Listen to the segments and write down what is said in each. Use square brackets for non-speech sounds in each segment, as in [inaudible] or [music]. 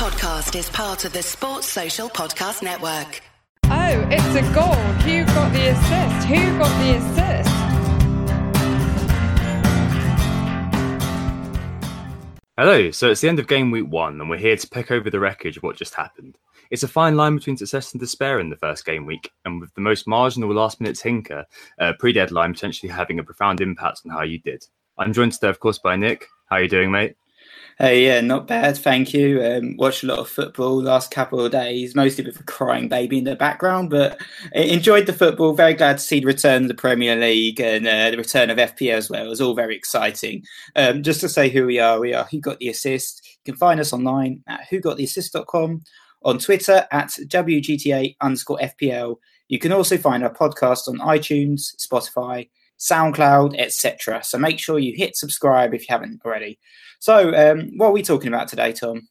podcast is part of the Sports Social Podcast Network. Oh, it's a goal. Who got the assist? Who got the assist? Hello, so it's the end of game week one, and we're here to pick over the wreckage of what just happened. It's a fine line between success and despair in the first game week, and with the most marginal last minute tinker uh, pre deadline potentially having a profound impact on how you did. I'm joined today, of course, by Nick. How are you doing, mate? Hey, yeah, not bad, thank you. Um, watched a lot of football last couple of days, mostly with a crying baby in the background, but enjoyed the football. Very glad to see the return of the Premier League and uh, the return of FPL as well. It was all very exciting. Um, just to say who we are, we are Who Got the Assist. You can find us online at whogottheassist.com, on Twitter at WGTA underscore FPL. You can also find our podcast on iTunes, Spotify, SoundCloud, etc. So make sure you hit subscribe if you haven't already. So, um, what are we talking about today, Tom?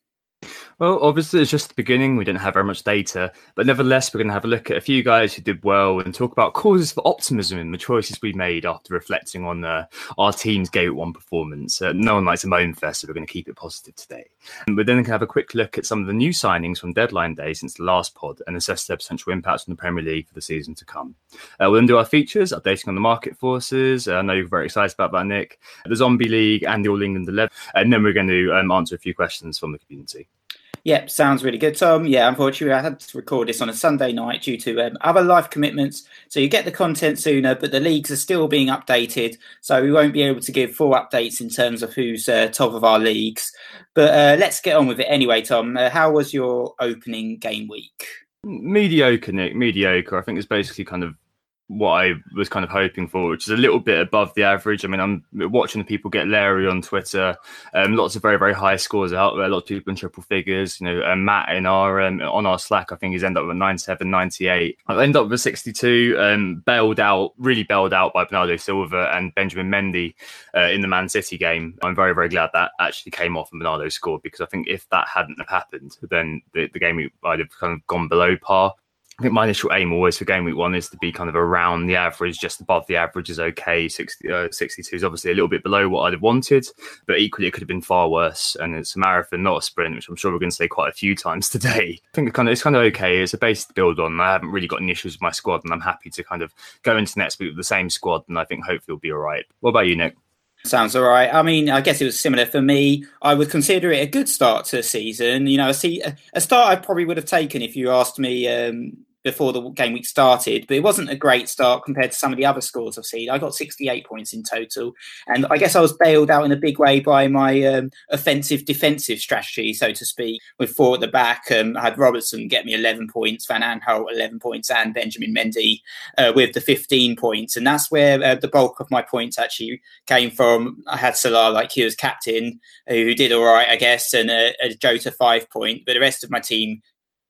Well, obviously, it's just the beginning. We didn't have very much data, but nevertheless, we're going to have a look at a few guys who did well and talk about causes for optimism in the choices we made after reflecting on uh, our team's Game One performance. Uh, no one likes a moan fest, so we're going to keep it positive today. And we're then going to have a quick look at some of the new signings from deadline day since the last pod and assess their potential impacts on the Premier League for the season to come. Uh, we'll then do our features, updating on the market forces. Uh, I know you're very excited about that, Nick. The Zombie League and the All England 11. And then we're going to um, answer a few questions from the community. Yep, sounds really good, Tom. Yeah, unfortunately, I had to record this on a Sunday night due to um, other life commitments. So you get the content sooner, but the leagues are still being updated. So we won't be able to give full updates in terms of who's uh, top of our leagues. But uh, let's get on with it anyway, Tom. Uh, how was your opening game week? Mediocre, Nick. Mediocre. I think it's basically kind of what I was kind of hoping for, which is a little bit above the average. I mean, I'm watching the people get Larry on Twitter. Um, lots of very, very high scores out there. Lots of people in triple figures. You know, and Matt in our um, on our Slack, I think he's ended up with 97, 98. I end up with a 62. Um, bailed out, really bailed out by Bernardo Silva and Benjamin Mendy uh, in the Man City game. I'm very, very glad that actually came off and Bernardo scored because I think if that hadn't have happened, then the, the game might have kind of gone below par. I think my initial aim always for game week one is to be kind of around the average, just above the average is okay. 60, uh, 62 is obviously a little bit below what I'd have wanted, but equally it could have been far worse. And it's a marathon, not a sprint, which I'm sure we're going to say quite a few times [laughs] today. I think it's kind of, it's kind of okay. It's a base to build on. I haven't really got any issues with my squad, and I'm happy to kind of go into next week with the same squad, and I think hopefully it'll be all right. What about you, Nick? Sounds all right. I mean, I guess it was similar for me. I would consider it a good start to the season. You know, see a start I probably would have taken if you asked me um, before the game week started, but it wasn't a great start compared to some of the other scores I've seen. I got 68 points in total, and I guess I was bailed out in a big way by my um, offensive defensive strategy, so to speak, with four at the back. Um, I had Robertson get me 11 points, Van Aanholt 11 points, and Benjamin Mendy uh, with the 15 points, and that's where uh, the bulk of my points actually came from. I had Salah like he was captain, who did all right, I guess, and a, a Jota five point, but the rest of my team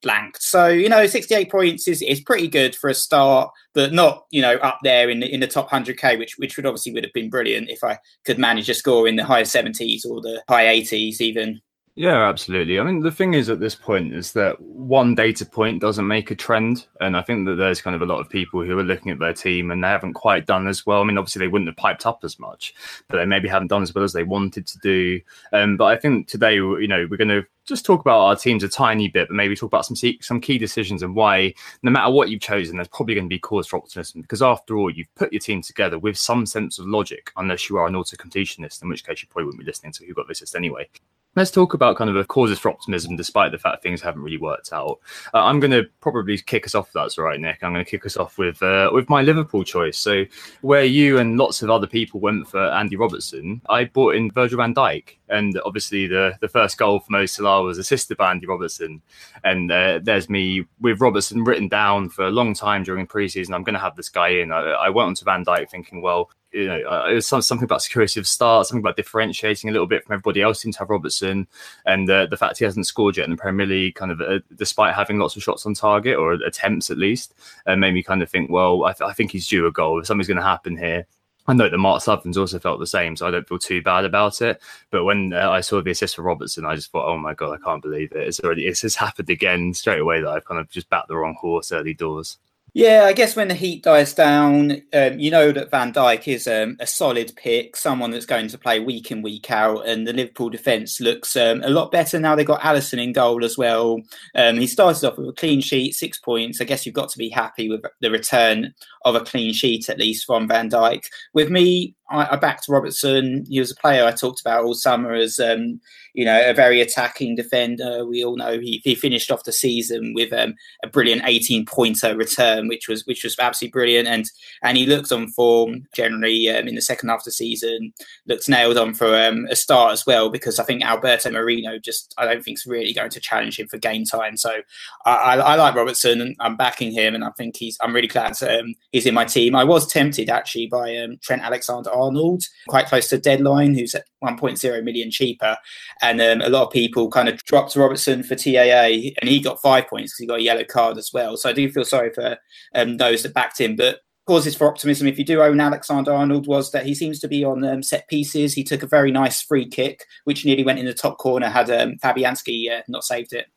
blanked. So you know, 68 points is, is pretty good for a start, but not you know up there in the, in the top 100k, which which would obviously would have been brilliant if I could manage a score in the high 70s or the high 80s even. Yeah, absolutely. I mean, the thing is at this point is that one data point doesn't make a trend. And I think that there's kind of a lot of people who are looking at their team and they haven't quite done as well. I mean, obviously, they wouldn't have piped up as much, but they maybe haven't done as well as they wanted to do. Um, but I think today, you know, we're going to just talk about our teams a tiny bit, but maybe talk about some some key decisions and why, no matter what you've chosen, there's probably going to be cause for optimism. Because after all, you've put your team together with some sense of logic, unless you are an auto completionist, in which case you probably wouldn't be listening to Who Got the Assist anyway. Let's talk about kind of the causes for optimism, despite the fact things haven't really worked out. Uh, I'm going to probably kick us off. That's all right, Nick. I'm going to kick us off with uh, with my Liverpool choice. So, where you and lots of other people went for Andy Robertson, I bought in Virgil Van Dijk, and obviously the the first goal for Mo Salah was assisted by Andy Robertson. And uh, there's me with Robertson written down for a long time during preseason. I'm going to have this guy in. I, I went onto Van Dijk thinking, well, you know, uh, it was some, something about security of start, something about differentiating a little bit from everybody else. Seems to have Robertson, and uh, the fact he hasn't scored yet in the Premier League, kind of, uh, despite having lots of shots on target or attempts at least, uh, made me kind of think, well, I, th- I think he's due a goal. If Something's going to happen here. I know that Mark Sutherland's also felt the same, so I don't feel too bad about it. But when uh, I saw the assist for Robertson, I just thought, oh my god, I can't believe it! It's already it's just happened again straight away that I've kind of just backed the wrong horse early doors. Yeah, I guess when the heat dies down, um, you know that Van Dijk is um, a solid pick, someone that's going to play week in, week out, and the Liverpool defence looks um, a lot better now. They've got Alisson in goal as well. Um, he started off with a clean sheet, six points. I guess you've got to be happy with the return of a clean sheet, at least from Van Dijk. With me, I, I backed Robertson. He was a player I talked about all summer as um, you know a very attacking defender. We all know he, he finished off the season with um, a brilliant 18 pointer return, which was which was absolutely brilliant. And and he looked on form generally um, in the second half of the season. Looked nailed on for um, a start as well because I think Alberto Moreno just I don't think is really going to challenge him for game time. So I, I, I like Robertson and I'm backing him, and I think he's I'm really glad um, he's in my team. I was tempted actually by um, Trent Alexander Arnold, quite close to deadline, who's at 1.0 million cheaper. And um, a lot of people kind of dropped Robertson for TAA, and he got five points because he got a yellow card as well. So I do feel sorry for um, those that backed him. But causes for optimism if you do own Alexander Arnold was that he seems to be on um, set pieces. He took a very nice free kick, which nearly went in the top corner had um, Fabianski uh, not saved it.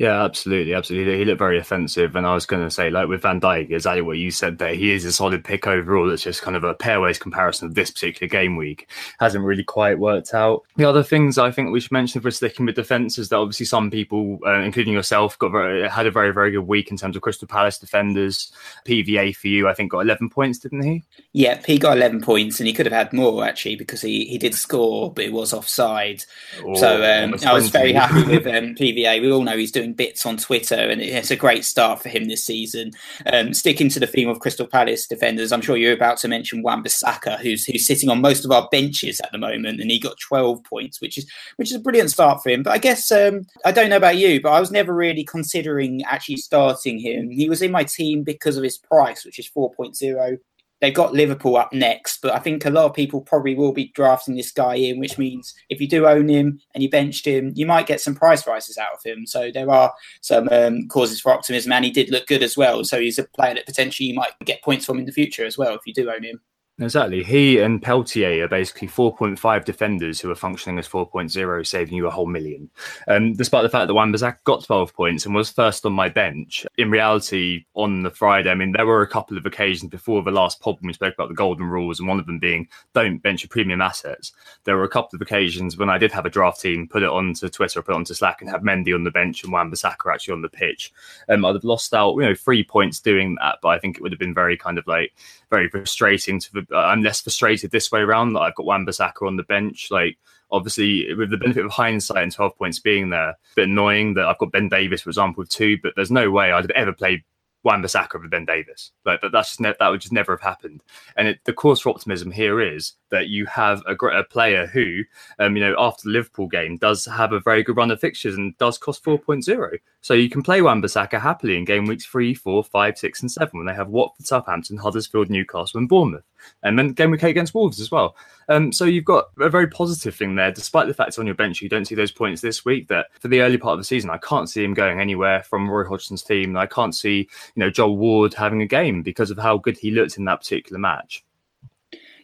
Yeah, absolutely, absolutely. He looked very offensive, and I was going to say, like with Van Dijk, exactly what you said there. He is a solid pick overall. It's just kind of a pairwise comparison of this particular game week hasn't really quite worked out. The other things I think we should mention if we're sticking with defence is that obviously some people, uh, including yourself, got very, had a very very good week in terms of Crystal Palace defenders. PVA for you, I think, got eleven points, didn't he? Yeah, he got eleven points, and he could have had more actually because he he did score, but it was offside. Oh, so um, I was very happy with [laughs] um, PVA. We all know he's doing bits on Twitter, and it's a great start for him this season. Um, sticking to the theme of Crystal Palace defenders, I'm sure you're about to mention Wan-Bissaka, who's who's sitting on most of our benches at the moment, and he got 12 points, which is which is a brilliant start for him. But I guess um, I don't know about you, but I was never really considering actually starting him. He was in my team because of his price, which is 4.0 they've got Liverpool up next, but I think a lot of people probably will be drafting this guy in, which means if you do own him and you benched him, you might get some price rises out of him. So there are some um, causes for optimism, and he did look good as well. So he's a player that potentially you might get points from in the future as well if you do own him. Exactly. He and Peltier are basically 4.5 defenders who are functioning as 4.0, saving you a whole million. Um, despite the fact that Wan-Bissaka got 12 points and was first on my bench, in reality, on the Friday, I mean, there were a couple of occasions before the last pod when we spoke about the golden rules, and one of them being don't bench your premium assets. There were a couple of occasions when I did have a draft team, put it onto Twitter, put it onto Slack, and have Mendy on the bench and Wan-Bissaka actually on the pitch. Um, I'd have lost out, you know, three points doing that, but I think it would have been very kind of like very frustrating. To uh, I'm less frustrated this way around that I've got Wan-Bissaka on the bench. Like obviously, with the benefit of hindsight and 12 points being there, a bit annoying that I've got Ben Davies, for example, with two. But there's no way I'd have ever played Wan-Bissaka over Ben Davies. Like, but that's just ne- that would just never have happened. And it, the cause for optimism here is that you have a, a player who, um, you know, after the Liverpool game, does have a very good run of fixtures and does cost 4.0. So you can play Wan-Bissaka happily in game weeks three, four, five, six, and seven when they have Watford, Southampton, Huddersfield, Newcastle, and Bournemouth, and then game week eight against Wolves as well. Um, so you've got a very positive thing there, despite the fact on your bench you don't see those points this week. That for the early part of the season, I can't see him going anywhere from Roy Hodgson's team. I can't see you know Joel Ward having a game because of how good he looked in that particular match.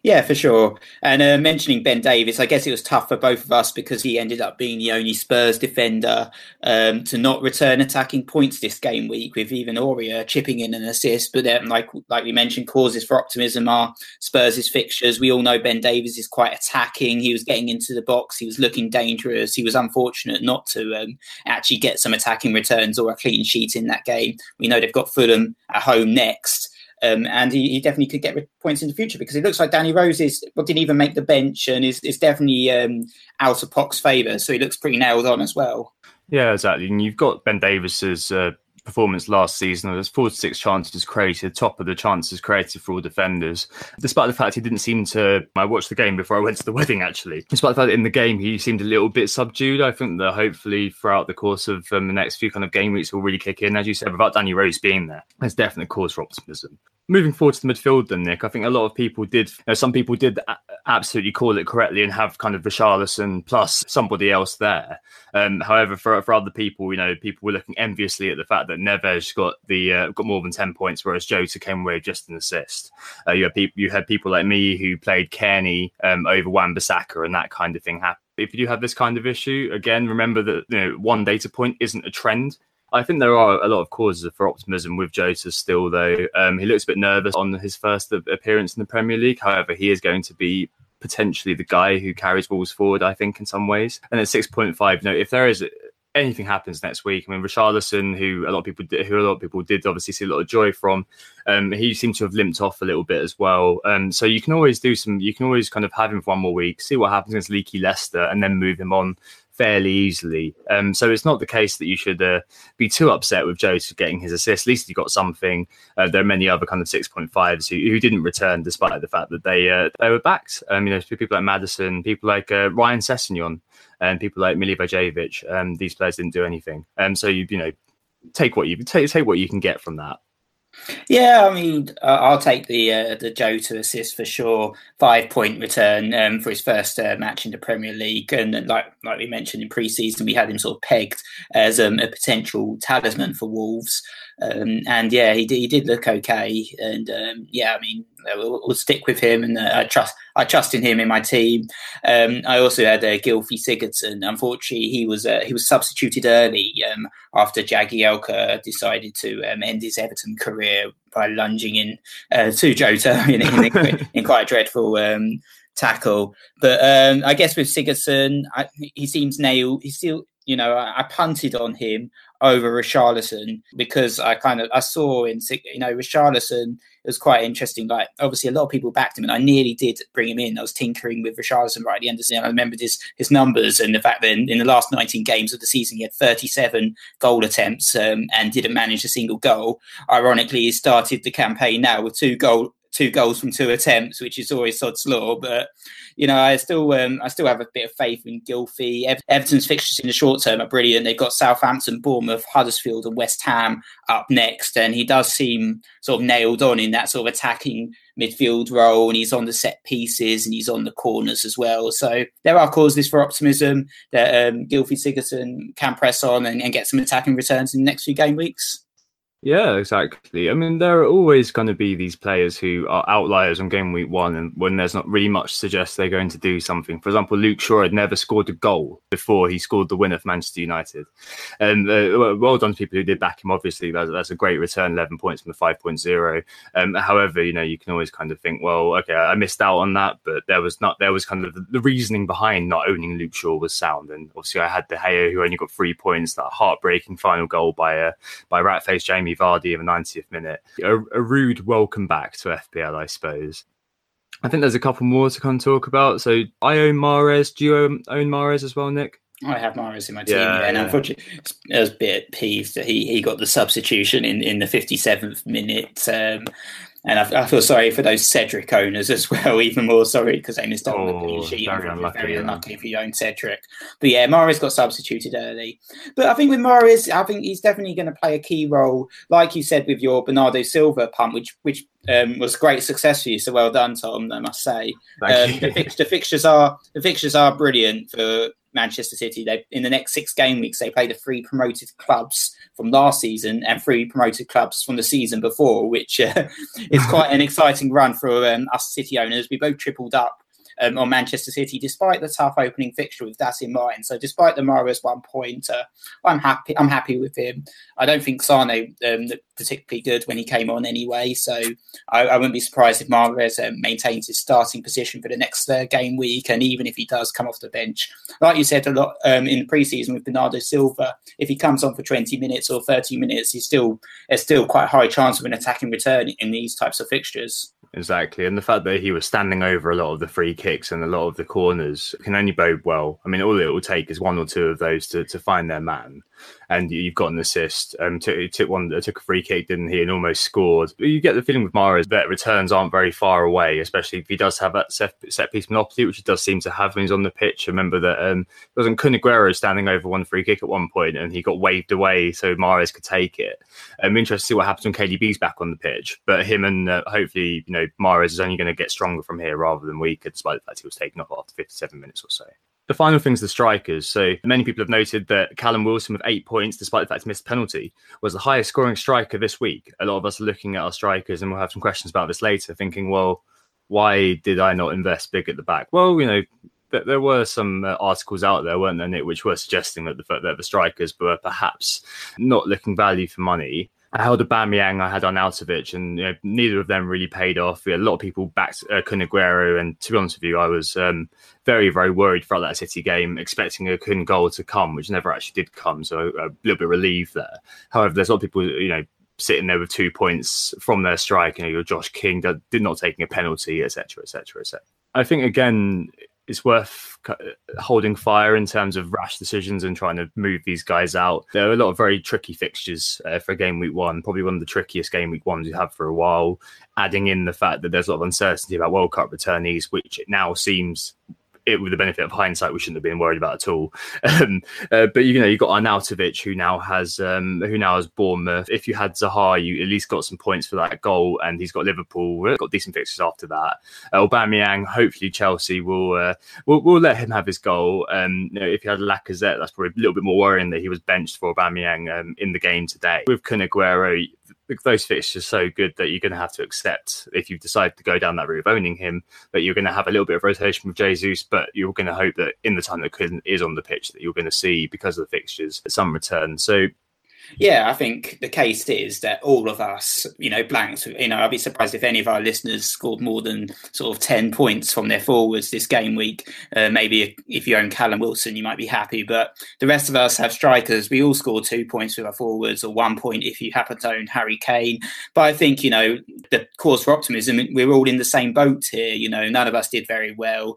Yeah, for sure. And uh, mentioning Ben Davies, I guess it was tough for both of us because he ended up being the only Spurs defender um, to not return attacking points this game week, with even Aurier chipping in an assist. But like like we mentioned, causes for optimism are Spurs' fixtures. We all know Ben Davies is quite attacking. He was getting into the box. He was looking dangerous. He was unfortunate not to um, actually get some attacking returns or a clean sheet in that game. We know they've got Fulham at home next. Um, and he, he, definitely could get points in the future because it looks like Danny Rose is well, didn't even make the bench and is, is definitely um, out of Poch's favour. So he looks pretty nailed on as well. Yeah, exactly. And you've got Ben Davies's uh, performance last season. There's 46 chances created, top of the chances created for all defenders. Despite the fact he didn't seem to, I watched the game before I went to the [laughs] wedding actually. Despite the fact that in the game he seemed a little bit subdued, I think that hopefully throughout the course of um, the next few kind of game weeks will really kick in. As you said, without Danny Rose being there, there's definitely cause for optimism. Moving forward to the midfield, then Nick, I think a lot of people did. You know, some people did absolutely call it correctly and have kind of Richarlison plus somebody else there. Um, however, for for other people, you know, people were looking enviously at the fact that Neves got the uh, got more than ten points, whereas Jota came away with just an assist. Uh, you had people, you had people like me who played Cairney um, over Wan-Bissaka, and that kind of thing happened. If you do have this kind of issue, again, remember that you know one data point isn't a trend I think there are a lot of causes for optimism with Jota still, though. Um, he looks a bit nervous on his first appearance in the Premier League. However, he is going to be potentially the guy who carries balls forward, I think, in some ways. And at 6.5, you know, if there is anything happens next week, I mean, Richarlison, who a lot of people who a lot of people did obviously see a lot of joy from, um, he seemed to have limped off a little bit as well. Um, so you can always do some, you can always kind of have him for one more week, see what happens against leaky Leicester, and then move him on fairly easily. Um, so it's not the case that you should uh, be too upset with Joe for getting his assist. At least he got something. Uh, there are many other kind of 6.5s who, who didn't return despite the fact that they uh, they were backed. Um, you know, people like Maddison, people like uh, Ryan Sessegnon, and people like Milivojevic. Um, these players didn't do anything. Um, so you you know take what you take take what you can get from that. Yeah, I mean, I'll take the uh, the Jota assist for sure. Five point return um, for his first uh, match in the Premier League, and like like we mentioned in pre-season, we had him sort of pegged as um, a potential talisman for Wolves. Um, and yeah, he did, he did look okay. And um, yeah, I mean, we'll, we'll, stick with him, and uh, I trust I trust in him in my team. Um, I also had uh, Gylfi Sigurdsson. Unfortunately, he was uh, he was substituted early um, after Jagielka decided to um, end his Everton career by lunging in uh, to Jota in, in, in, quite a dreadful um, tackle. But I guess with Sigurdsson, he seems nailed. He still, you know, I, I punted on him over Richarlison because I kind of I saw in you know Richarlison it was quite interesting. Like obviously a lot of people backed him, and I nearly did bring him in. I was tinkering with Richarlison right at the end of the season. I remembered his his numbers and the fact that in, in the last 19 games of the season he had 37 goal attempts um, and didn't manage a single goal. Ironically, he started the campaign now with two goal two goals from two attempts, which is always sod's law. But you know, I still um, I still have a bit of faith in Gylfi. Ever- Everton's fixtures in the short term are brilliant. They've got Southampton, Bournemouth, Huddersfield, and West Ham up next, and he does seem sort of nailed on in that sort of attacking midfield role, and he's on the set pieces and he's on the corners as well. So there are causes for optimism that um, Sigurdsson can press on and, and get some attacking returns in the next few game weeks. Yeah, exactly. I mean, there are always going to be these players who are outliers on game week one, and when there's not really much suggests they're going to do something. For example, Luke Shaw had never scored a goal before he scored the winner for Manchester United. And uh, well done to people who did back him. Obviously, that's, that's a great return, 11 points from the 5.0. Um, however, you know, you can always kind of think, well, okay, I missed out on that, but there was not there was kind of the, the reasoning behind not owning Luke Shaw was sound. And obviously, I had De Gea who only got three points, that heartbreaking final goal by uh, by Ratface Jamie. Jamie Vardy in the 90th minute. A, a rude welcome back to FPL, I suppose. I think there's a couple more to kind of talk about. So I own Mahrez. Do you own, own Mahrez as well, Nick? I have Mahrez in my team, yeah, and yeah. unfortunately, I was a bit peeved that he, he got the substitution in, in the 57th minute. Um, and I, I, feel sorry for those Cedric owners as [laughs] well, even more sorry because they missed out on the clean sheet. Very unlucky, very unlucky if you own Cedric. But yeah, Mahrez got substituted early. But I think with Mahrez, I think he's definitely going to play a key role, like you said with your Bernardo Silva punt, which which um, was great success for you. So well done, Tom. I must say. Um, the, fix, the, fixtures are the fixtures are brilliant for Manchester City. They in the next six game weeks they play the three promoted clubs from last season and three promoted clubs from the season before, which uh, [laughs] is quite an exciting run for um, us City owners. We both tripled up um, on Manchester City, despite the tough opening fixture with that in mind. So, despite the Mahrez one pointer, I'm happy. I'm happy with him. I don't think Sane um, particularly good when he came on anyway. So, I, I wouldn't be surprised if Mahrez um, maintains his starting position for the next uh, game week, and even if he does come off the bench, like you said a lot um, in the preseason with Bernardo Silva, if he comes on for 20 minutes or 30 minutes, he's still there's still quite a high chance of an attacking return in these types of fixtures. Exactly. And the fact that he was standing over a lot of the free kicks and a lot of the corners can only bode well. I mean, all it will take is one or two of those to, to find their man and you've got an assist. Um, took, took one, took a free kick, didn't he, and almost scored. But you get the feeling with Mahrez that returns aren't very far away, especially if he does have that set, set piece monopoly, which he does seem to have when he's on the pitch. Remember that um, it wasn't Kun Aguero standing over one free kick at one point, and he got waved away so Mahrez could take it. I'm interested to see what happens when KDB's back on the pitch, but him and uh, hopefully, you know, Mahrez is only going to get stronger from here rather than weaker, despite the fact he was taken off after 57 minutes or so. The final thing is the strikers. So many people have noted that Callum Wilson with eight points, despite the fact he missed penalty, was the highest scoring striker this week. A lot of us are looking at our strikers, and we'll have some questions about this later, thinking, well, why did I not invest big at the back? Well, you know, there were some uh, articles out there, weren't there, Nick, which were suggesting that the that the strikers were perhaps not looking value for money. I held Aubameyang, I had Arnautovic, and you know, neither of them really paid off. a lot of people backed uh, Kun Aguero, and to be honest with you, I was um, very, very worried throughout that City game, expecting a Kun goal to come, which never actually did come. So a little bit relieved there. However, there's a lot of people, you know, sitting there with two points from their strike. You know, your Josh King did, did not taking a penalty, etc., etc., etc. I think again, it's worth holding fire in terms of rash decisions and trying to move these guys out. There are a lot of very tricky fixtures uh, for game week one, probably one of the trickiest game week ones we have had for a while. Adding in the fact that there's a lot of uncertainty about World Cup returnees, which it now seems it, with the benefit of hindsight, we shouldn't have been worried about at all. [laughs] Um, uh, but you know, you got Arnautovic, who now has um, who now has Bournemouth. If you had Zaha, you at least got some points for that goal, and he's got Liverpool. Got decent fixtures after that. Uh, Aubameyang, hopefully Chelsea will uh, will will let him have his goal. Um, you know, if you had Lacazette, that's probably a little bit more worrying that he was benched for Aubameyang um, in the game today. With Kun Aguero, those fixtures are so good that you're going to have to accept if you decide to go down that route of owning him that you're going to have a little bit of rotation with Jesus, but you're going to hope that in the time that Kun is on the pitch that you're going to see because of the fixtures some return. So yeah, I think the case is that all of us, you know, blanks. You know, I'd be surprised if any of our listeners scored more than sort of ten points from their forwards this game week. Uh, maybe if you own Callum Wilson, you might be happy, but the rest of us have strikers. We all scored two points with our forwards, or one point if you happen to own Harry Kane. But I think you know the cause for optimism. We're all in the same boat here. You know, none of us did very well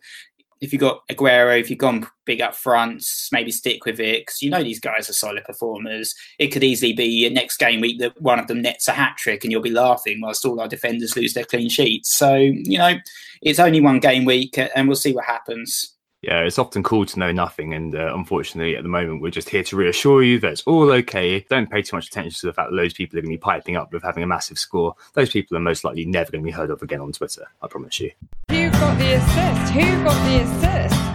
if you've got Aguero, if you've gone big up front, maybe stick with it because you know these guys are solid performers. It could easily be next game week that one of them nets a hat trick and you'll be laughing whilst all our defenders lose their clean sheets. So, you know, it's only one game week and we'll see what happens. Yeah, it's often cool to know nothing, and uh, unfortunately, at the moment, we're just here to reassure you that it's all okay. Don't pay too much attention to the fact that those people are going to be piping up with having a massive score. Those people are most likely never going to be heard of again on Twitter. I promise you. Who got the assist? Who got the assist?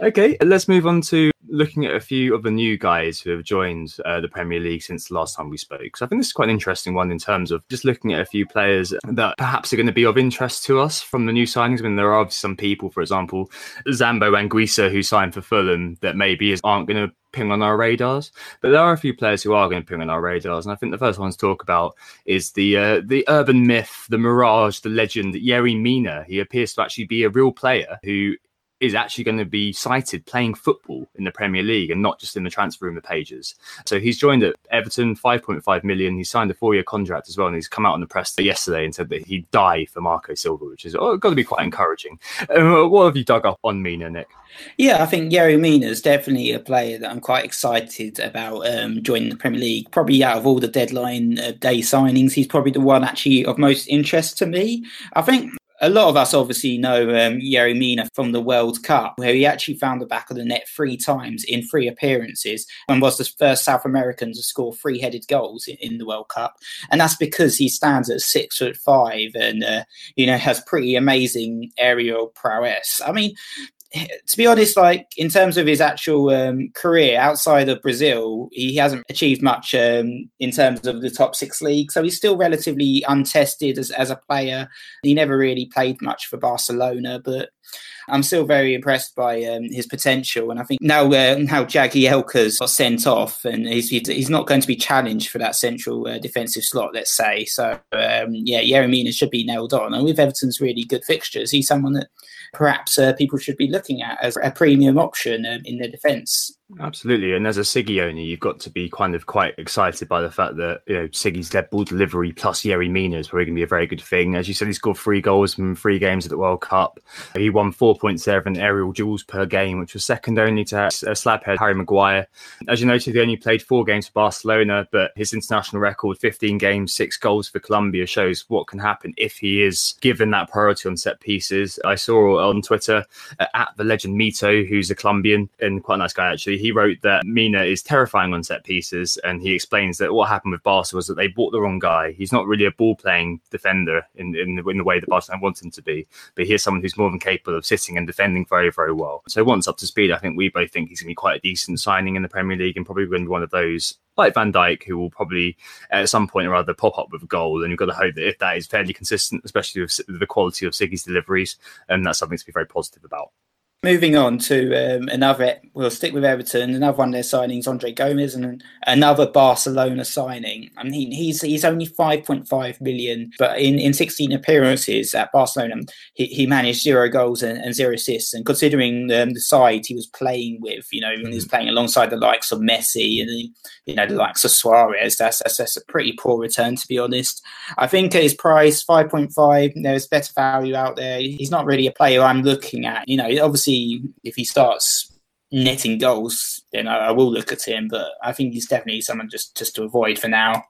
Okay, let's move on to looking at a few of the new guys who have joined uh, the Premier League since the last time we spoke. So I think this is quite an interesting one in terms of just looking at a few players that perhaps are going to be of interest to us from the new signings. I mean, there are some people, for example, Zambo Anguissa, who signed for Fulham, that maybe aren't going to ping on our radars. But there are a few players who are going to ping on our radars, and I think the first one to talk about is the uh, the urban myth, the mirage, the legend, Yerry Mina. He appears to actually be a real player who is actually going to be sighted playing football in the Premier League and not just in the transfer rumour pages. So he's joined at Everton, 5.5 million. He signed a four year contract as well. And he's come out on the press yesterday and said that he'd die for Marco Silva, which is oh, got to be quite encouraging. Uh, what have you dug up on Mina, Nick? Yeah, I think Yerry Mina is definitely a player that I'm quite excited about um, joining the Premier League. Probably out of all the deadline uh, day signings, he's probably the one actually of most interest to me. I think a lot of us obviously know um, Yerry Mina from the World Cup, where he actually found the back of the net three times in three appearances and was the first South American to score three headed goals in, in, the World Cup. And that's because he stands at six foot five and, uh, you know, has pretty amazing aerial prowess. I mean, to be honest, like in terms of his actual um, career outside of Brazil, he hasn't achieved much um, in terms of the top six leagues. So he's still relatively untested as, as a player. He never really played much for Barcelona, but I'm still very impressed by um, his potential. And I think now uh, now Jagielka's got sent off and he's, he's not going to be challenged for that central uh, defensive slot, let's say. So, um, yeah, Yerry Mina should be nailed on. And with Everton's really good fixtures, he's someone that perhaps uh, people should be looking at as a premium option um, in their defence. Absolutely, and as a Siggy owner, you've got to be kind of quite excited by the fact that you know Siggy's dead ball delivery plus Yerry Mina is probably going to be a very good thing. As you said, he scored three goals from three games at the World Cup. He won four point seven aerial duels per game, which was second only to uh, slabhead Harry Maguire. As you noted, he only played four games for Barcelona, but his international record, fifteen games, six goals for Colombia, shows what can happen if he is given that priority on set pieces. I saw on Twitter uh, at the legend Mito, who's a Colombian and quite a nice guy actually he wrote that Mina is terrifying on set pieces, and he explains that what happened with Barca was that they bought the wrong guy. He's not really a ball playing defender in, in, in the way that Barcelona wants him to be, but he's someone who's more than capable of sitting and defending very, very well. So once up to speed, I think we both think he's going to be quite a decent signing in the Premier League and probably going to be one of those like Van Dijk, who will probably at some point or other pop up with a goal. And you've got to hope that if that is fairly consistent, especially with the quality of Siggy's deliveries, and that's something to be very positive about. Moving on to um, another, we'll stick with Everton. Another one of their signings, Andre Gomes, and another Barcelona signing. I mean, he's he's only five point five million, but in, in sixteen appearances at Barcelona, he, he managed zero goals and, and zero assists. And considering um, the side he was playing with, you know, when he was mm. playing alongside the likes of Messi and you know the likes of Suarez, that's that's, that's a pretty poor return to be honest. I think at his price, five point five, there's better value out there. He's not really a player I'm looking at. You know, obviously if he starts netting goals, then I, I will look at him. But I think he's definitely someone just just to avoid for now.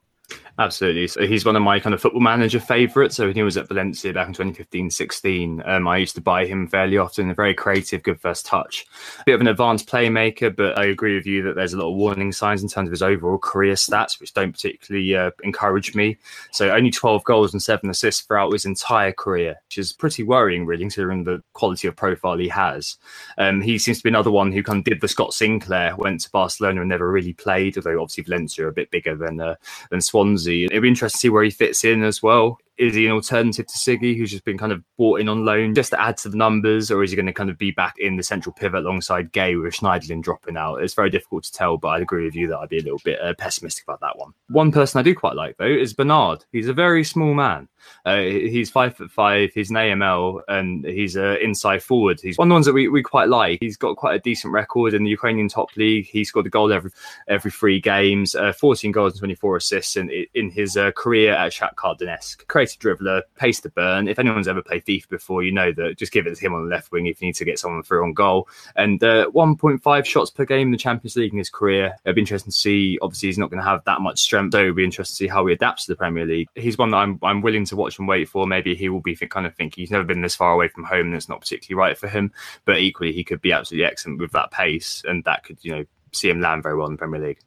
Absolutely. So he's one of my kind of football manager favourites. So when he was at Valencia back in 2015 16, um, I used to buy him fairly often. A very creative, good first touch. A bit of an advanced playmaker, but I agree with you that there's a lot of warning signs in terms of his overall career stats, which don't particularly uh, encourage me. So only 12 goals and seven assists throughout his entire career, which is pretty worrying, really, considering the quality of profile he has. Um, he seems to be another one who kind of did the Scott Sinclair, went to Barcelona and never really played, although obviously Valencia are a bit bigger than, uh, than Swansea. It'd be interesting to see where he fits in as well. Is he an alternative to Siggy, who's just been kind of bought in on loan just to add to the numbers, or is he going to kind of be back in the central pivot alongside Gueye with Schneiderlin dropping out? It's very difficult to tell, but I'd agree with you that I'd be a little bit uh, pessimistic about that one. One person I do quite like though is Bernard. He's a very small man. Uh, he's five foot five. He's an AML and he's an inside forward. He's one of the ones that we, we quite like. He's got quite a decent record in the Ukrainian top league. He scored a goal every every three games, uh, 14 goals and 24 assists in, in his uh, career at Shakhtar Donetsk. Creative dribbler, pace to burn. If anyone's ever played FIFA before, you know that just give it to him on the left wing if you need to get someone through on goal. And uh, 1.5 shots per game in the Champions League in his career. It'll be interesting to see. Obviously, he's not going to have that much strength, so it'll be interesting to see how he adapts to the Premier League. He's one that I'm, I'm willing to watch and wait for. Maybe he will be kind of thinking he's never been this far away from home and it's not particularly right for him. But equally, he could be absolutely excellent with that pace, and that could, you know, see him land very well in the Premier League.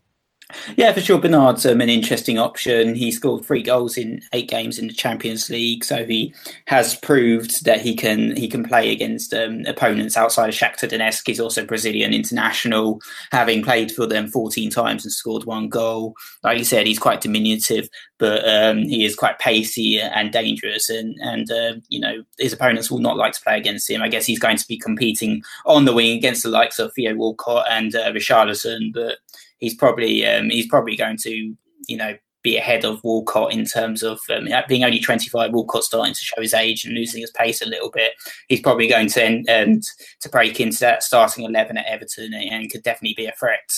Yeah, for sure. Bernard's um, an interesting option. He scored three goals in eight games in the Champions League, so he has proved that he can he can play against um, opponents outside of Shakhtar Donetsk. He's also Brazilian international, having played for them 14 times and scored one goal. Like you said, he's quite diminutive, but um, he is quite pacey and dangerous, and and uh, you know his opponents will not like to play against him. I guess he's going to be competing on the wing against the likes of Theo Walcott and uh, Richarlison, but he's probably um, he's probably going to you know be ahead of Walcott in terms of um, being only 25. Walcott starting to show his age and losing his pace a little bit. He's probably going to um, to break into that starting 11 at Everton and could definitely be a threat.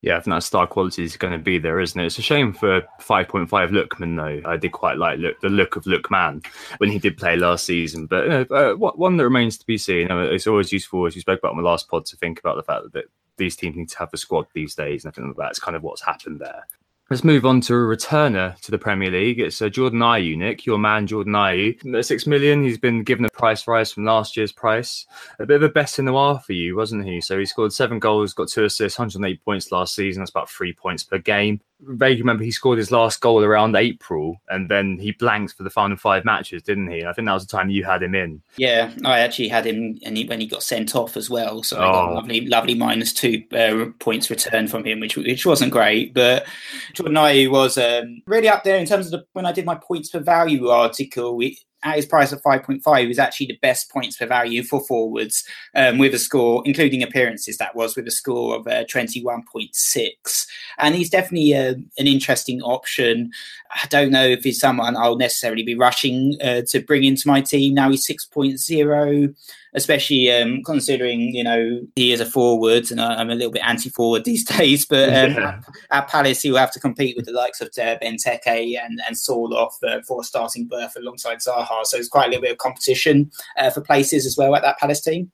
Yeah, I think that star quality is going to be there, isn't it? It's a shame for 5.5 Lookman, though. I did quite like look, the look of Lookman when he did play last season. But uh, one that remains to be seen, it's always useful, as you spoke about on the last pod, to think about the fact that these teams need to have a squad these days. And I think that's kind of what's happened there. Let's move on to a returner to the Premier League. It's uh, Jordan Ayew, Nick, your man Jordan Ayew. Six million. He's been given a price rise from last year's price. A bit of a best in the noir for you, wasn't he? So he scored seven goals, got two assists, 108 points last season. That's about three points per game vaguely remember he scored his last goal around April, and then he blanked for the final five matches, didn't he? I think that was the time you had him in. Yeah, I actually had him, and he, when he got sent off as well, so I got oh. lovely, lovely minus two uh, points return from him, which which wasn't great. But Jordan Ayew was um, really up there in terms of the, when I did my points for value article. We, at his price of 5.5 is actually the best points per value for forwards um, with a score, including appearances, that was with a score of uh, 21.6. And he's definitely uh, an interesting option. I don't know if he's someone I'll necessarily be rushing uh, to bring into my team. Now he's 6.0 especially um, considering you know he is a forward, and I, am a little bit anti-forward these [laughs] days. But um, yeah. at, at, Palace, he will have to compete with the likes of uh, Benteke and and Sorloth uh, for a starting berth alongside Zaha. So it's quite a little bit of competition uh, for places as well at that Palace team.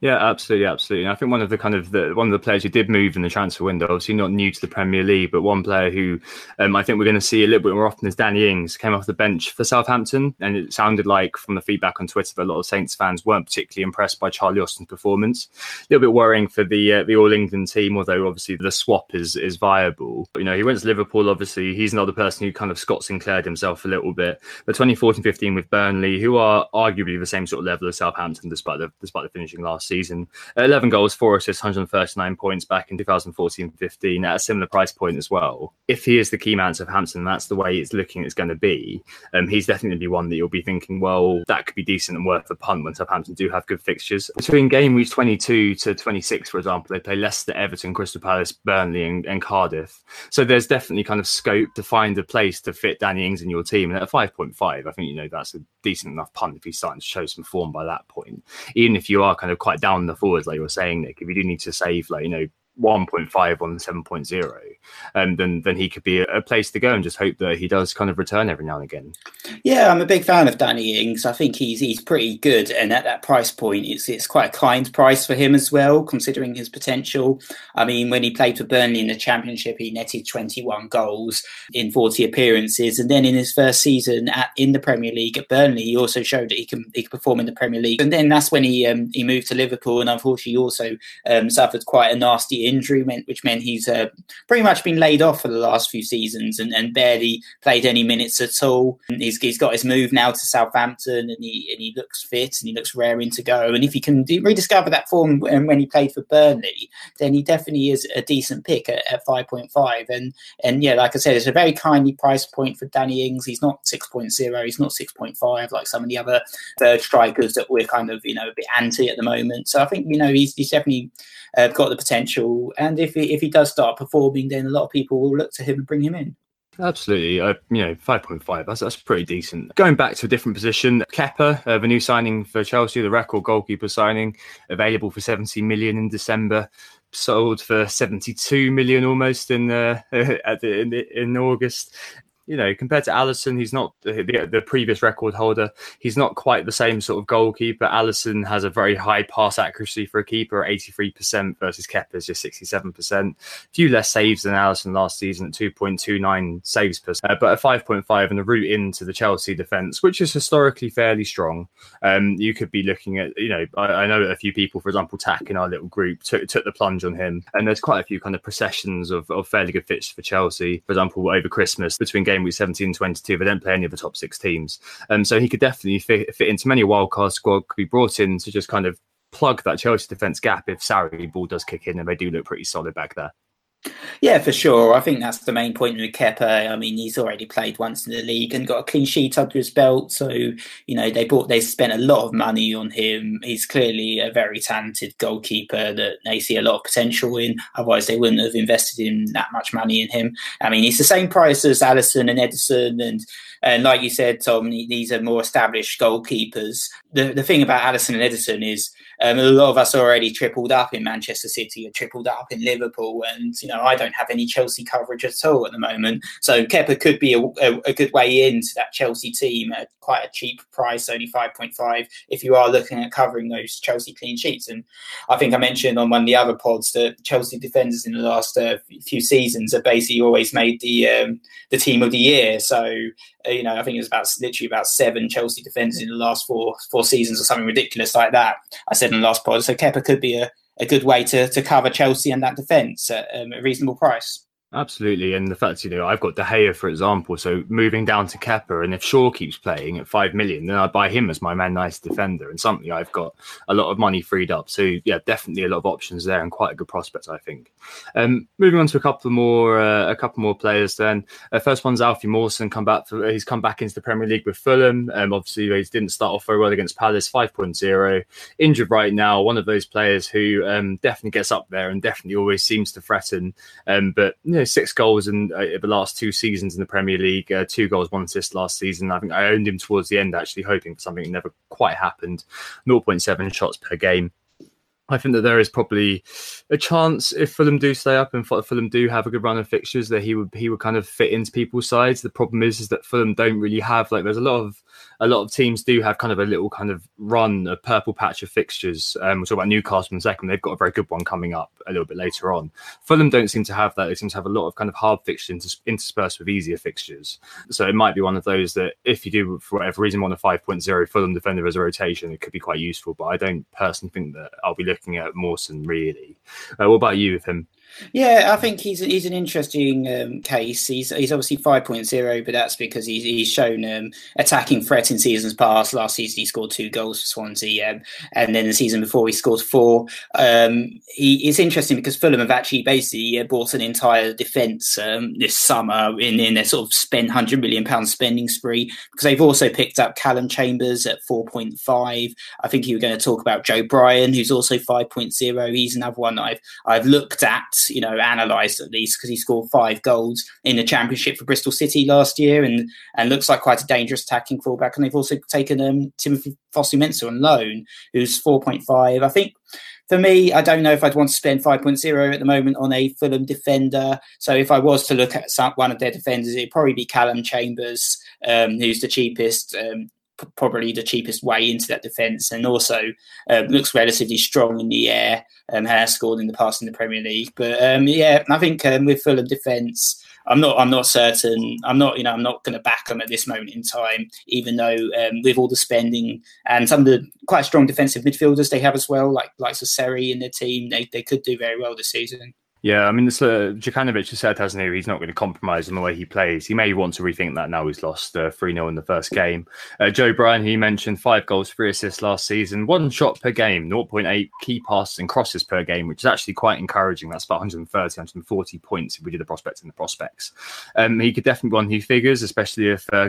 Yeah, absolutely, absolutely. And I think one of the kind of the one of the players who did move in the transfer window, obviously not new to the Premier League, but one player who um, I think we're going to see a little bit more often is Danny Ings came off the bench for Southampton, and it sounded like from the feedback on Twitter that a lot of Saints fans weren't particularly impressed by Charlie Austin's performance. A little bit worrying for the uh, the All England team, although obviously the swap is is viable. But, you know, he went to Liverpool. Obviously, he's another person who kind of Scott Sinclaired himself a little bit. But 2014-15 with Burnley, who are arguably the same sort of level as Southampton, despite the despite the finishing last season. Uh, 11 goals, four assists, 139 points back in 2014 15 at a similar price point as well. if he is the key man at Southampton, that's the way it's looking it's going to be. Um, he's definitely to one that you'll be thinking, well, that could be decent and worth a punt when Southampton do have good fixtures. Between game weeks 22 to 26, for example, they play Leicester, Everton, Crystal Palace, Burnley, and, and Cardiff. So there's definitely kind of scope to find a place to fit Danny Ings in your team. And at 5.5, I think, you know, that's a decent enough punt if he's starting to show some form by that point. Even if you are kind of quite down the forwards, like you were saying, Nick, if you do need to save, like, you know, 1.5 on 7.0 and then then he could be a, place to go and just hope that he does kind of return every now and again. Yeah i'm a big fan of danny ings. I think he's he's pretty good and at that price point it's it's quite a kind price for him as well considering his potential. I mean when he played for burnley in the championship he netted 21 goals in 40 appearances. And then in his first season at in the premier league at burnley he also showed that he can he can perform in the premier league. And then that's when he um, he moved to liverpool and unfortunately also um, suffered quite a nasty injury, meant which meant he's uh, pretty much been laid off for the last few seasons and, and barely played any minutes at all. He's, he's got his move now to Southampton and he and he looks fit and he looks raring to go. And if he can rediscover that form when he played for Burnley, then he definitely is a decent pick at, at 5.5. And and yeah, like I said, it's a very kindly price point for Danny Ings. He's not 6.0, he's not 6.5 like some of the other third strikers that we're kind of, you know, a bit anti at the moment. So I think, you know, he's, he's definitely uh, got the potential. And if he, if he does start performing, then a lot of people will look to him and bring him in. Absolutely. Uh, you know, 5.5, that's, that's pretty decent. Going back to a different position, Kepa, uh, the new signing for Chelsea, the record goalkeeper signing, available for 70 million in December, sold for 72 million almost in, uh, [laughs] at the, in, in August you know, compared to Alisson, he's not the, the, previous record holder. He's not quite the same sort of goalkeeper. Alisson has a very high pass accuracy for a keeper, 83% versus Kepa's just 67%. A few less saves than Alisson last season at 2.29 saves per, uh, but a 5.5 and a route into the Chelsea defence, which is historically fairly strong. Um, you could be looking at, you know, I, I, know a few people, for example, Tack in our little group took, took the plunge on him, and there's quite a few kind of processions of, of fairly good fits for Chelsea. For example, over Christmas between game week 17 22. they don't play any of the top six teams. Um, so he could definitely fit, fit into many wildcard squad, could be brought in to just kind of plug that Chelsea defence gap if Sarri ball does kick in, and they do look pretty solid back there. Yeah, for sure. I think that's the main point with Kepa. I mean, he's already played once in the league and got a clean sheet under his belt. So, you know, they bought, they spent a lot of money on him. He's clearly a very talented goalkeeper that they see a lot of potential in. Otherwise, they wouldn't have invested in that much money in him. I mean, he's the same price as Alisson and Ederson. And, and like you said, Tom, these are more established goalkeepers. The, the thing about Alisson and Ederson is um, a lot of us already tripled up in Manchester City or tripled up in Liverpool, and you know I don't have any Chelsea coverage at all at the moment. So Kepa could be a, a, a good way into that Chelsea team at quite a cheap price, only five point five, if you are looking at covering those Chelsea clean sheets. And I think I mentioned on one of the other pods that Chelsea defenders in the last uh, few seasons have basically always made the um, the team of the year. So uh, you know I think it was about literally about seven Chelsea defenders in the last four four seasons or something ridiculous like that. I said in the last pod. So Kepa could be a, a good way to, to cover Chelsea and that defence at um, a reasonable price. Absolutely, and the fact you know I've got De Gea for example, so moving down to Kepa, and if Shaw keeps playing at five million, then I'd buy him as my man nice defender, and something I've got a lot of money freed up. So yeah, definitely a lot of options there, and quite a good prospect I think. Um, moving on to a couple more, uh, a couple more players. Then uh, first one's Alfie Mawson, come back. For, he's come back into the Premier League with Fulham. Um, obviously he didn't start off very well against Palace, 5.0, injured right now. One of those players who um, definitely gets up there and definitely always seems to threaten. Um, but you know, six goals in uh, the last two seasons in the Premier League, uh, two goals, one assist last season. I think I owned him towards the end, actually hoping for something that never quite happened. 0.7 shots per game. I think that there is probably a chance if Fulham do stay up and Fulham do have a good run of fixtures that he would he would kind of fit into people's sides. The problem is is that Fulham don't really have like there's a lot of a lot of teams do have kind of a little kind of run, a purple patch of fixtures. Um, we'll talk about Newcastle in a second. They've got a very good one coming up a little bit later on. Fulham don't seem to have that. They seem to have a lot of kind of hard fixtures interspersed with easier fixtures. So it might be one of those that if you do, for whatever reason, want a 5.0 Fulham defender as a rotation, it could be quite useful. But I don't personally think that I'll be looking at Mawson really. Uh, what about you with him? Yeah, I think he's he's an interesting um, case. He's he's obviously 5.0, but that's because he's he's shown um, attacking threat in seasons past. Last season he scored two goals for Swansea, um, and then the season before he scored four. Um, he it's interesting because Fulham have actually basically uh, bought an entire defence um, this summer in in their sort of spend hundred million pound spending spree because they've also picked up Calum Chambers at 4.5. I think you were going to talk about Joe Bryan, who's also 5.0. He's another one I've I've looked at you know, analysed at least because he scored five goals in the championship for Bristol City last year and and looks like quite a dangerous attacking fullback. And they've also taken um, Timothy Fosu-Mensah on loan, who's 4.5. I think for me, I don't know if I'd want to spend 5.0 at the moment on a Fulham defender. So if I was to look at some, one of their defenders, it'd probably be Calum Chambers, um, who's the cheapest. Um, probably the cheapest way into that defence, and also um, looks relatively strong in the air. Um, has scored in the past in the Premier League, but um, yeah, I think um, with Fulham defence, I'm not. I'm not certain. I'm not. You know, I'm not going to back them at this moment in time. Even though um, with all the spending and some of the quite strong defensive midfielders they have as well, like likes of Seri in their team, they they could do very well this season. Yeah, I mean, this, uh, has said, hasn't he? He's not going to compromise on the way he plays. He may want to rethink that now he's lost uh, 3 uh, 0 in the first game. Uh, Joe Bryan, he mentioned five goals, three assists last season, one shot per game, 0.8 key passes and crosses per game, which is actually quite encouraging. That's about 130, 140 points if we did the prospects and the prospects. Um, he could definitely run new figures, especially if uh,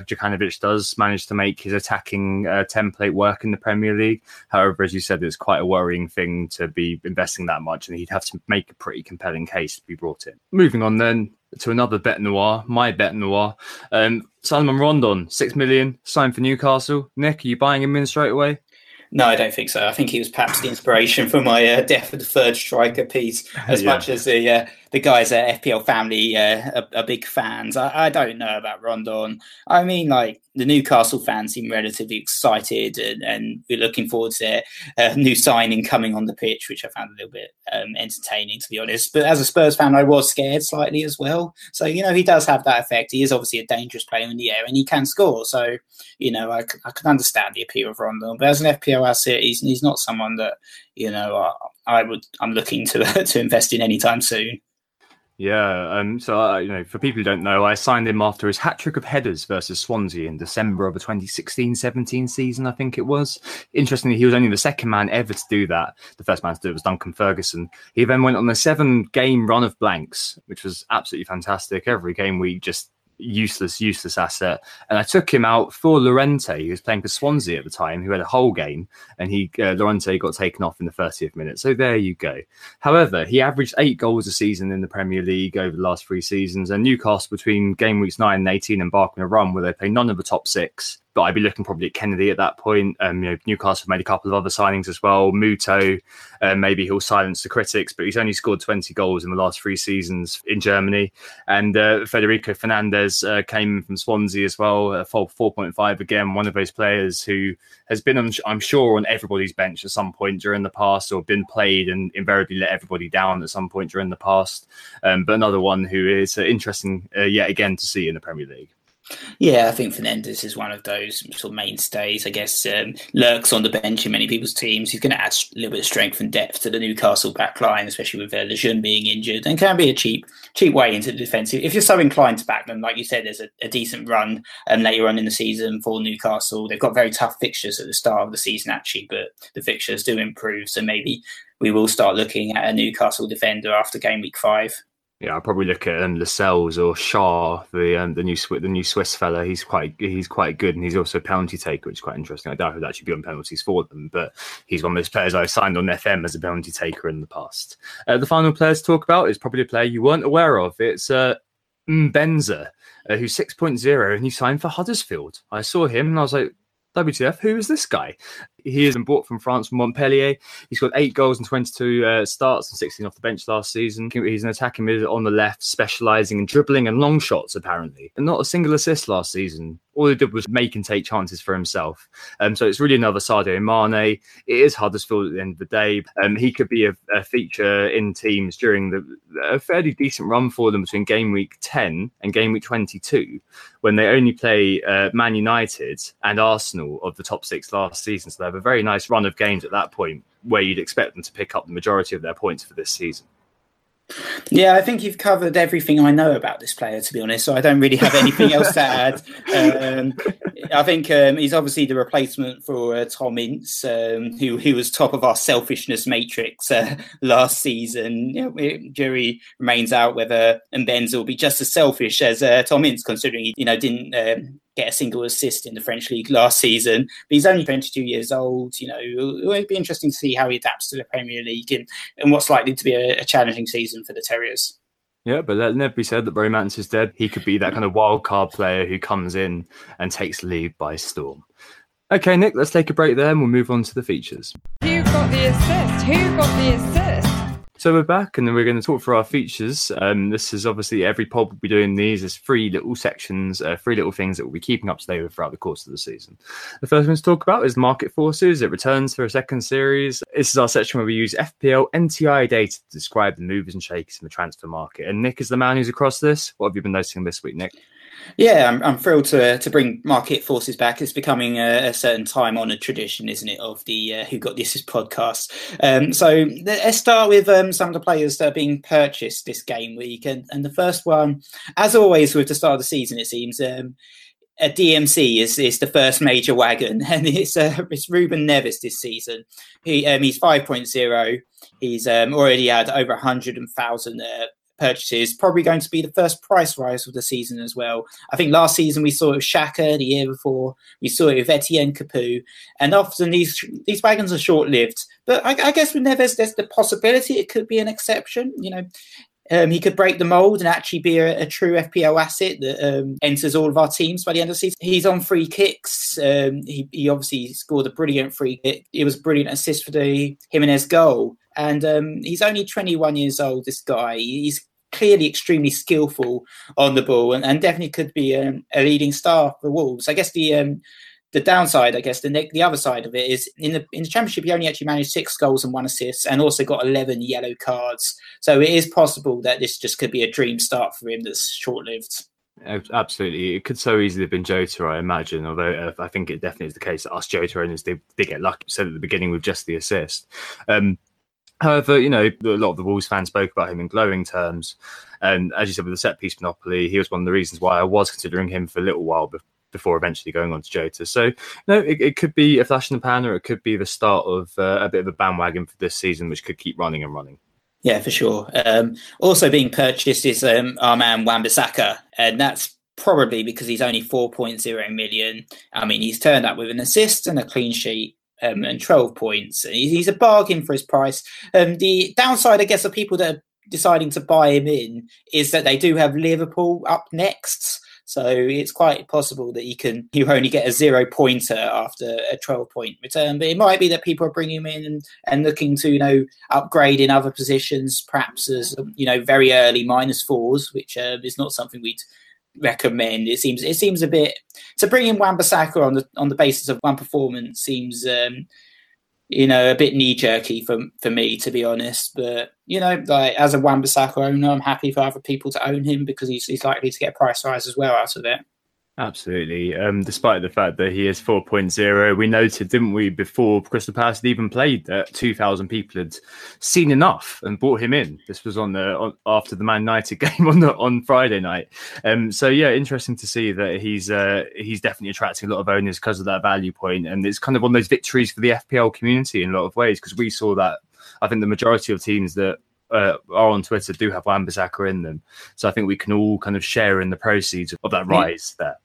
does manage to make his attacking uh, template work in the Premier League. However, as you said, it's quite a worrying thing to be investing that much, and he'd have to make a pretty compelling case to be brought in. Moving on then to another bet noir, my bet noir. Um, Salomon Rondon, six million, signed for Newcastle. Nick, are you buying him in straight away? No, I don't think so. I think he was perhaps the inspiration for my uh, Death of the Third Striker piece, as [laughs] yeah. much as the uh, the guys at FPL family uh, are, are, big fans. I, I, don't know about Rondon. I mean, like the Newcastle fans seem relatively excited, and, and we're looking forward to their uh, new signing coming on the pitch, which I found a little bit um, entertaining, to be honest. But as a Spurs fan, I was scared slightly as well. So you know, he does have that effect. He is obviously a dangerous player in the air, and he can score. So you know, I, I can understand the appeal of Rondon. But as an FPL asset, he's, he's not someone that you know I, I would I'm looking to [laughs] to invest in anytime soon. Yeah, um, so uh, you know, for people who don't know, I signed him after his hat trick of headers versus Swansea in December of the 2016-17 season, I think it was. Interestingly, he was only the second man ever to do that. The first man to do it was Duncan Ferguson. He then went on a seven-game run of blanks, which was absolutely fantastic. Every game week, just useless, useless asset. And I took him out for Llorente, who was playing for Swansea at the time, who had a whole game, and he uh, Llorente got taken off in the 30th minute. So there you go. However, he averaged eight goals a season in the Premier League over the last three seasons, and Newcastle between game weeks nine and 18 embark on a run where they play none of the top six but I'd be looking probably at Kenedy at that point. Um, you know, Newcastle made a couple of other signings as well. Muto, uh, maybe he'll silence the critics, but he's only scored 20 goals in the last three seasons in Germany. And uh, Federico Fernandez uh, came from Swansea as well, uh, 4.5 again, one of those players who has been, I'm sure, on everybody's bench at some point during the past or been played and invariably let everybody down at some point during the past. Um, but another one who is uh, interesting uh, yet again to see in the Premier League. Yeah, I think Fernandez is one of those sort of mainstays. I guess um, lurks on the bench in many people's teams. He's going to add a little bit of strength and depth to the Newcastle back line, especially with uh, Lejeune being injured, and can be a cheap cheap way into the defensive. If you're so inclined to back them, like you said, there's a, a decent run um, later on in the season for Newcastle. They've got very tough fixtures at the start of the season, actually, but the fixtures do improve. So maybe we will start looking at a Newcastle defender after game week five. Yeah, I'll probably look at um, Lascelles or Schär, the um, the new the new Swiss fella. He's quite he's quite good, and he's also a penalty taker, which is quite interesting. I doubt he'd actually be on penalties for them, but he's one of those players I've signed on FM as a penalty taker in the past. Uh, the final player to talk about is probably a player you weren't aware of. It's uh, Mbenza, uh, who's 6.0, and he signed for Huddersfield. I saw him, and I was like, WTF, who is this guy? He has been bought from France from Montpellier. He's got eight goals and 22 uh, starts and 16 off the bench last season. He's an attacking mid on the left, specialising in dribbling and long shots, apparently. And not a single assist last season. All he did was make and take chances for himself. Um, so it's really another Sadio Mane. It is Huddersfield at the end of the day. Um, he could be a, a feature in teams during the a fairly decent run for them between game week 10 and game week 22, when they only play uh, Man United and Arsenal of the top six last season. So they have a very nice run of games at that point where you'd expect them to pick up the majority of their points for this season. Yeah, I think you've covered everything I know about this player, to be honest. So I don't really have anything else to add. [laughs] Um, I think um, he's obviously the replacement for uh, Tom Ince, um, who who was top of our selfishness matrix uh, last season. You know, jury remains out whether Mbenza will be just as selfish as uh, Tom Ince, considering he you know didn't um, get a single assist in the French league last season. But he's only 22 years old. You know, it will be interesting to see how he adapts to the Premier League and, and what's likely to be a, a challenging season for the Terriers. Yeah, but let never be said that Romance is dead. He could be that kind of wild card player who comes in and takes the league by storm. Okay, Nick, let's take a break there and we'll move on to the features. Who got the assist? Who got the assist? So we're back, and then we're going to talk for our features. Um, this is obviously every pod will be doing these as three little sections, uh, three little things that we'll be keeping up to date with throughout the course of the season. The first one to talk about is Market Forces. It returns for a second series. This is our section where we use FPL NTI data to describe the movers and shakers in the transfer market. And Nick is the man who's across this. What have you been noticing this week, Nick? Yeah, I'm, I'm thrilled to to bring market forces back. It's becoming a, a certain time honoured tradition, isn't it, of the uh, Who Got the Assist podcast. Um, so let's start with um, some of the players that are being purchased this game week, and, and the first one, as always, with the start of the season, it seems. Um, a DMC is, is the first major wagon, [laughs] and it's uh, it's Ruben Neves this season. He um, he's 5.0. He's um, already had over 100,000 uh, purchases, probably going to be the first price rise of the season as well. I think last season we saw it with Xhaka, the year before we saw it with Etienne Capoue, and often these these wagons are short lived. But I, I, guess with Neves, there's the possibility it could be an exception. You know. Um, he could break the mold and actually be a, a true FPL asset that um, enters all of our teams by the end of the season. He's on free kicks. Um, he, he, obviously scored a brilliant free kick. It was brilliant assist for the Jimenez goal. And um, he's only 21 years old, this guy. He's clearly extremely skillful on the ball and, and definitely could be um, a leading star for Wolves. I guess the um, the downside, I guess, the the other side of it is in the in the championship he only actually managed six goals and one assist, and also got eleven yellow cards. So it is possible that this just could be a dream start for him that's short lived. Absolutely, it could so easily have been Jota, I imagine. Although uh, I think it definitely is the case that us Jota owners did, did get lucky. Said at the beginning with just the assist. Um, However, you know, a lot of the Wolves fans spoke about him in glowing terms. And as you said, with the set piece monopoly, he was one of the reasons why I was considering him for a little while before eventually going on to Jota. So, you know, it, it could be a flash in the pan or it could be the start of uh, a bit of a bandwagon for this season, which could keep running and running. Yeah, for sure. Um, also being purchased is um, our man Wan-Bissaka, and that's probably because he's only 4.0 million. I mean, he's turned up with an assist and a clean sheet um, and 12 points. He's a bargain for his price. Um, the downside, I guess, of people that are deciding to buy him in is that they do have Liverpool up next. So it's quite possible that he can you only get a zero pointer after a 12 point return. But it might be that people are bringing him in and, and looking to, you know, upgrade in other positions, perhaps as, you know, very early minus fours, which uh, is not something we'd recommend. It seems it seems a bit to bring in Wan-Bissaka on the on the basis of one performance seems um, you know a bit knee jerky for for me to be honest. But you know, like as a Wan-Bissaka owner, I'm happy for other people to own him because he's, he's likely to get a price rise as well out of it. Absolutely. Um, despite the fact that he is 4.0, we noted, didn't we, before Crystal Palace had even played, that 2,000 people had seen enough and brought him in. This was on the on, after the Man United [laughs] game on the on Friday night. Um, so yeah, interesting to see that he's uh, he's definitely attracting a lot of owners because of that value point. and it's kind of one of those victories for the FPL community in a lot of ways because we saw that. I think the majority of teams that uh, are on Twitter do have Wan-Bissaka in them. So I think we can all kind of share in the proceeds of that rise there.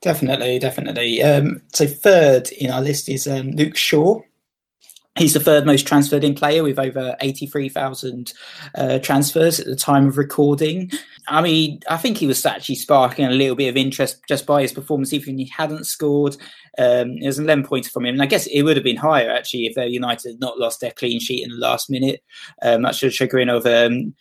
Definitely, definitely. Um, so third in our list is um, Luke Shaw. He's the third most transferred in player with over 83,000 uh, transfers at the time of recording. I mean, I think he was actually sparking a little bit of interest just by his performance, even if he hadn't scored. Um, there's an 11 pointer from him. And I guess it would have been higher, actually, if uh, United had not lost their clean sheet in the last minute, uh, much to the chagrin of um,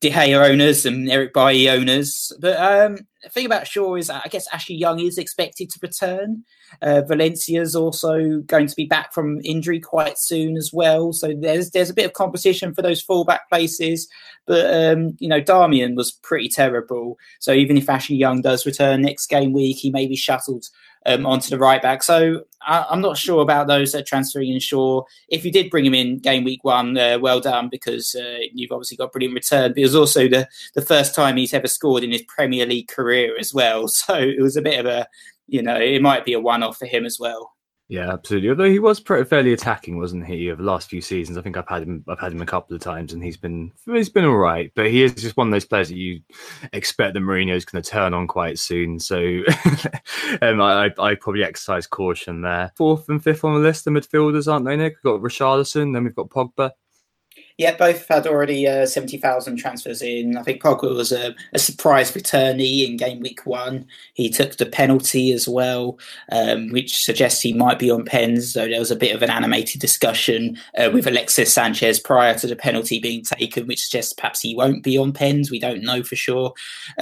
De Gea owners and Eric Bailly owners. But um, the thing about Shaw is, I guess Ashley Young is expected to return. Uh, Valencia's also going to be back from injury quite soon as well. So there's there's a bit of competition for those fullback places. But um, you know, Darmian was pretty terrible. So even if Ashley Young does return next game week, he may be shuttled um, onto the right back. So I, am not sure about those that are transferring in Shaw. If you did bring him in game week one, uh, well done because uh, you've obviously got brilliant return. But it was also the, the first time he's ever scored in his Premier League career as well. [laughs] So it was a bit of a, you know, it might be a one off for him as well. Yeah, absolutely. Although he was pretty fairly attacking, wasn't he? Over the last few seasons, I think I've had him. I've had him a couple of times, and he's been he's been all right. But he is just one of those players that you expect that Mourinho's going to turn on quite soon. So [laughs] um, I, I probably exercise caution there. Fourth and fifth on the list, the midfielders, aren't they? Nick, we've got Richarlison, then we've got Pogba. Yeah, both had already uh, 70,000 transfers in. I think Pogba was a, a, surprise returnee in game week one. He took the penalty as well, um, which suggests he might be on pens. So there was a bit of an animated discussion uh, with Alexis Sanchez prior to the penalty being taken, which suggests perhaps he won't be on pens. We don't know for sure.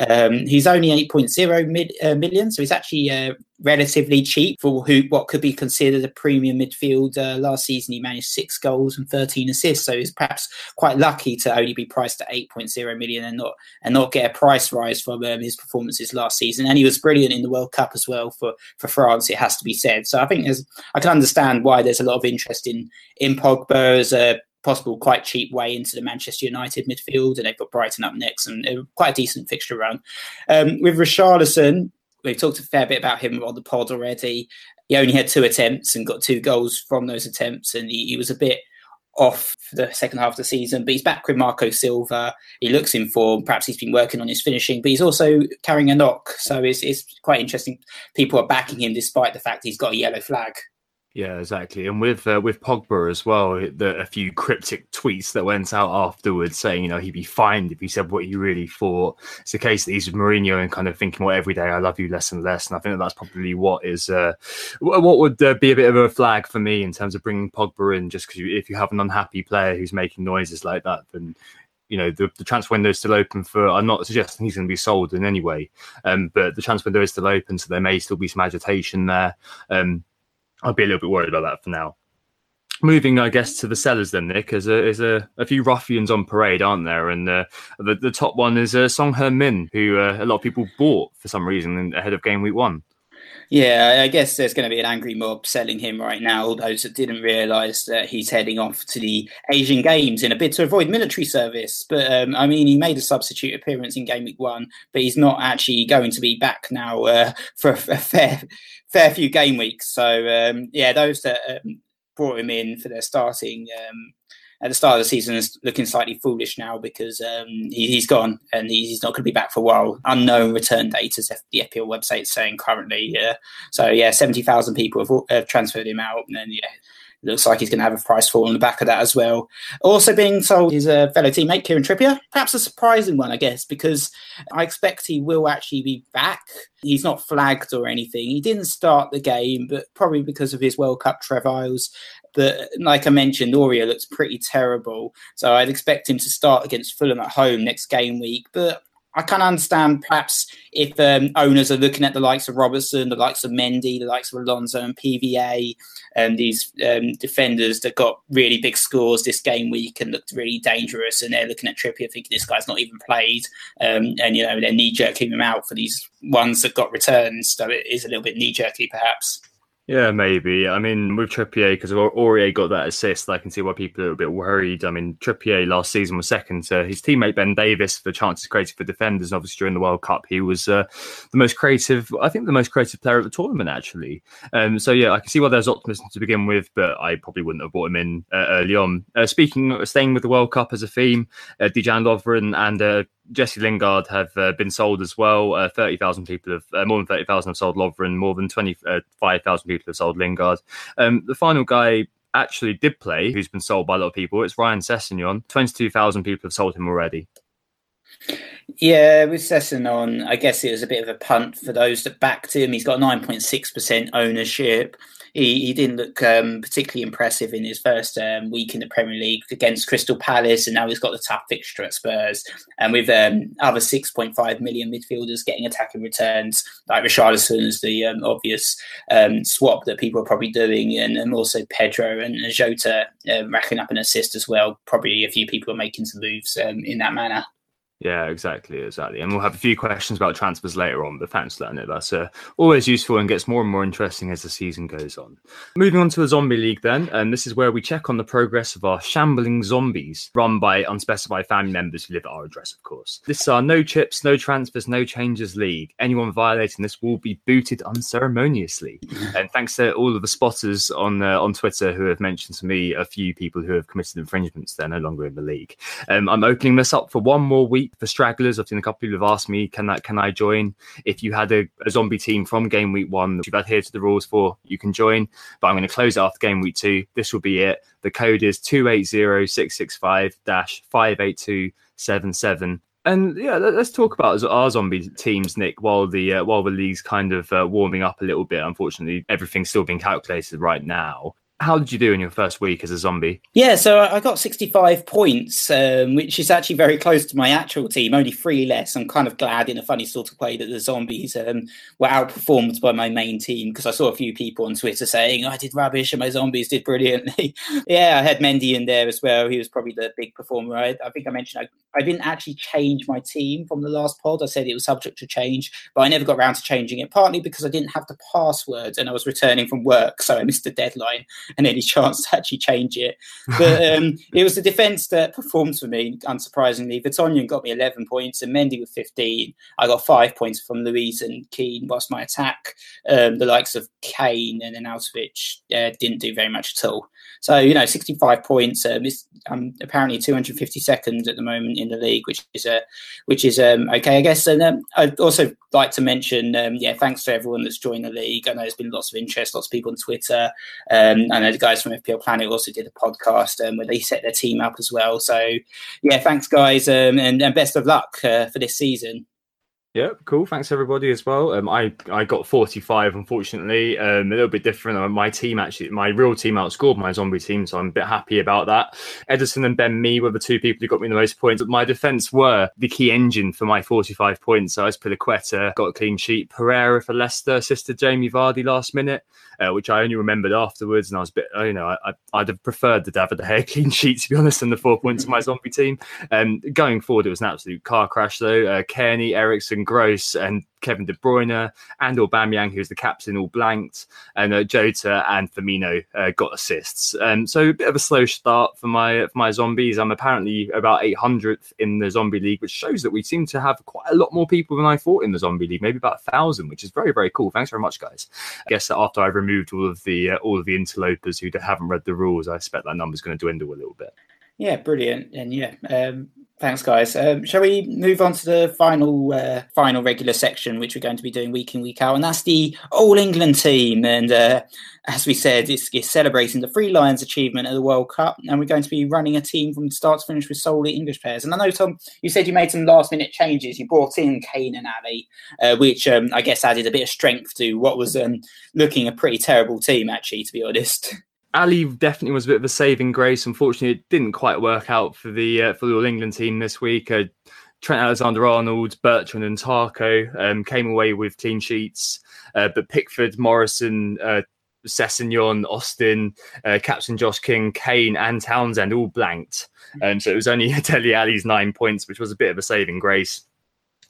Um, he's only 8.0 mid, uh, million, so he's actually uh, relatively cheap for who what could be considered a premium midfield. Uh, last season, he managed six goals and 13 assists, so he's perhaps quite lucky to only be priced at 8.0 million and not and not get a price rise from um, his performances last season. And he was brilliant in the World Cup as well for for France. It has to be said. So I think there's I can understand why there's a lot of interest in in Pogba as a possible quite cheap way into the Manchester United midfield, and they've got Brighton up next and quite a decent fixture run. Um, with Richarlison, we've talked a fair bit about him on the pod already. He only had two attempts and got two goals from those attempts, and he, he was a bit off for the second half of the season. But he's back with Marco Silva. He looks in form. Perhaps he's been working on his finishing, but he's also carrying a knock. So it's, it's quite interesting. People are backing him despite the fact he's got a yellow flag. Yeah, exactly. And with uh, with Pogba as well, the, a few cryptic tweets that went out afterwards saying, you know, he'd be fined if he said what he really thought. It's a case that he's with Mourinho and kind of thinking, well, every day I love you less and less. And I think that that's probably what is uh, what would uh, be a bit of a flag for me in terms of bringing Pogba in. Just because if you have an unhappy player who's making noises like that, then you know the, the transfer window is still open for i'm not suggesting he's going to be sold in any way um, but the transfer window is still open so there may still be some agitation there um, I'd be a little bit worried about that for now. Moving, I guess, to the sellers then, Nick. There's a, a, a few ruffians on parade, aren't there? And uh, the, the top one is uh, Son Heung-min, who uh, a lot of people bought for some reason ahead of game week one. Yeah, I guess there's going to be an angry mob selling him right now. Those that didn't realise that he's heading off to the Asian Games in a bid to avoid military service. But um, I mean, he made a substitute appearance in Game Week One, but he's not actually going to be back now uh, [laughs] for a, fair, fair few game weeks. So um, yeah, those that um, brought him in for their starting um, at the start of the season is looking slightly foolish now because um, he, has gone and he's not going to be back for a while. Unknown return date, as the FPL website saying currently. Yeah. So yeah, seventy thousand people have, have, transferred him out, and then yeah. Looks like he's going to have a price fall on the back of that as well. Also being sold is a fellow teammate, Kieran Trippier. Perhaps a surprising one, I guess, because I expect he will actually be back. He's not flagged or anything. He didn't start the game, but probably because of his World Cup travails but like I mentioned, Aurier looks pretty terrible. So I'd expect him to start against Fulham at home next game week. But I can understand perhaps if um, owners are looking at the likes of Robertson, the likes of Mendy, the likes of Alonso and PVA, and these um, defenders that got really big scores this game week and looked really dangerous, and they're looking at Trippier thinking this guy's not even played, um, and you know they're knee jerking him out for these ones that got returns. So it is a little bit knee jerky, perhaps. Yeah, maybe. I mean, with Trippier, because Aurier got that assist, I can see why people are a bit worried. I mean, Trippier last season was second to his teammate Ben Davies for chances created for defenders. And obviously, during the World Cup, he was uh, the most creative, I think, the most creative player at the tournament, actually. Um, so, yeah, I can see why there's optimism to begin with, but I probably wouldn't have brought him in uh, early on. Uh, speaking, staying with the World Cup as a theme, uh, Dejan Lovren and uh, Jesse Lingard have uh, been sold as well. Uh, 30,000 people have, uh, more than 30,000 have sold Lovren, more than 25,000 people have sold Lingard. Um, the final guy actually did play, who's been sold by a lot of people. It's Ryan Sessegnon. 22,000 people have sold him already. Yeah, with Sessegnon, I guess it was a bit of a punt for those that backed him. He's got 9.6% ownership he, he didn't look um, particularly impressive in his first um, week in the Premier League against Crystal Palace, and now he's got the tough fixture at Spurs. And with um, other 6.5 million midfielders getting attacking returns, like Richarlison is the um, obvious um, swap that people are probably doing, and, and also Pedro and Jota uh, racking up an assist as well. Probably a few people are making some moves in that manner. Yeah, exactly, exactly. And we'll have a few questions about transfers later on, but thanks for that, That's uh, always useful and gets more and more interesting as the season goes on. Moving on to the Zombie League then, and this is where we check on the progress of our shambling zombies, run by unspecified family members who live at our address, of course. This is our no chips, no transfers, no changes league. Anyone violating this will be booted unceremoniously. [laughs] and thanks to all of the spotters on uh, on Twitter who have mentioned to me a few people who have committed infringements, they're no longer in the league. Um, I'm opening this up for one more week for stragglers. I've seen a couple of people have asked me, can that can I join? If you had a, a zombie team from game week one that you've adhered to the rules for, you can join. But I'm going to close it after game week two. This will be it. The code is 280665-58277. And yeah, let's talk about our zombie teams, Nick. While the uh, while the league's kind of uh, warming up a little bit, unfortunately, everything's still being calculated right now how did you do in your first week as a zombie? Yeah, so I got 65 points, um, which is actually very close to my actual team, only three less. I'm kind of glad in a funny sort of way that the zombies um, were outperformed by my main team because I saw a few people on Twitter saying, I did rubbish and my zombies did brilliantly. [laughs] yeah, I had Mendy in there as well. He was probably the big performer. I, I think I mentioned I, I, didn't actually change my team from the last pod. I said it was subject to change, but I never got around to changing it, partly because I didn't have the password and I was returning from work, so I missed the deadline [laughs] and any chance to actually change it. But [laughs] um, it was the defence that performed for me, unsurprisingly. Vertonghen got me 11 points and Mendy with 15. I got five points from Luiz and Keane, whilst my attack, um, the likes of Kane and Arnautovic, uh, didn't do very much at all. So, you know, 65 points. Um, I'm apparently 252nd at the moment in the league, which is uh, which is um, okay, I guess. And um, I'd also like to mention, um, yeah, thanks to everyone that's joined the league. I know there's been lots of interest, lots of people on Twitter. Um, I know the guys from FPL Planet also did a podcast um, where they set their team up as well. So, yeah, thanks, guys, um, and, and best of luck uh, for this season. Yeah, cool. Thanks everybody as well. Um, I I got 45, unfortunately, um, a little bit different. Uh, my team actually, my real team outscored my zombie team, so I'm a bit happy about that. Ederson and Ben Me were the two people who got me the most points. But my defense were the key engine for my 45 points. So I was Piliqueta, got a clean sheet. Pereira for Leicester, assisted Jamie Vardy last minute uh, which I only remembered afterwards. And I was a bit, you know, I, I'd have preferred the David De Gea [laughs] clean sheet, to be honest, than the four points of my zombie team. Um, going forward, it was an absolute car crash, though. Uh, Cairney, Gross, and Kevin De Bruyne and Aubameyang, who's the captain, all blanked, and uh, Jota and Firmino uh, got assists. Um, so a bit of a slow start for my for my zombies. I'm apparently about 800th in the zombie league, which shows that we seem to have quite a lot more people than I thought in the zombie league, maybe about a thousand, which is very very cool. Thanks very much, guys. I guess that after I've removed all of the uh, all of the interlopers who haven't read the rules, I expect that number's going to dwindle a little bit. Yeah, brilliant, and yeah, um, Thanks, guys. Um, shall we move on to the final uh, final regular section, which we're going to be doing week in week out, and that's the All England team. And uh, as we said, it's, it's, celebrating the Three Lions achievement at the World Cup, and we're going to be running a team from start to finish with solely English players. And I know Tom, you said you made some last minute changes. You brought in Kane and Alli, uh, which um, I guess added a bit of strength to what was um, looking a pretty terrible team, actually, to be honest. [laughs] Alli definitely was a bit of a saving grace. Unfortunately, it didn't quite work out for the uh, for the All England team this week. Uh, Trent Alexander-Arnold, Bertrand, and Tarko um, came away with clean sheets, uh, but Pickford, Maddison, uh, Sessegnon, Austin, uh, Captain Josh King, Kane, and Townsend all blanked. And um, so it was only [laughs] Dele Alli's nine points, which was a bit of a saving grace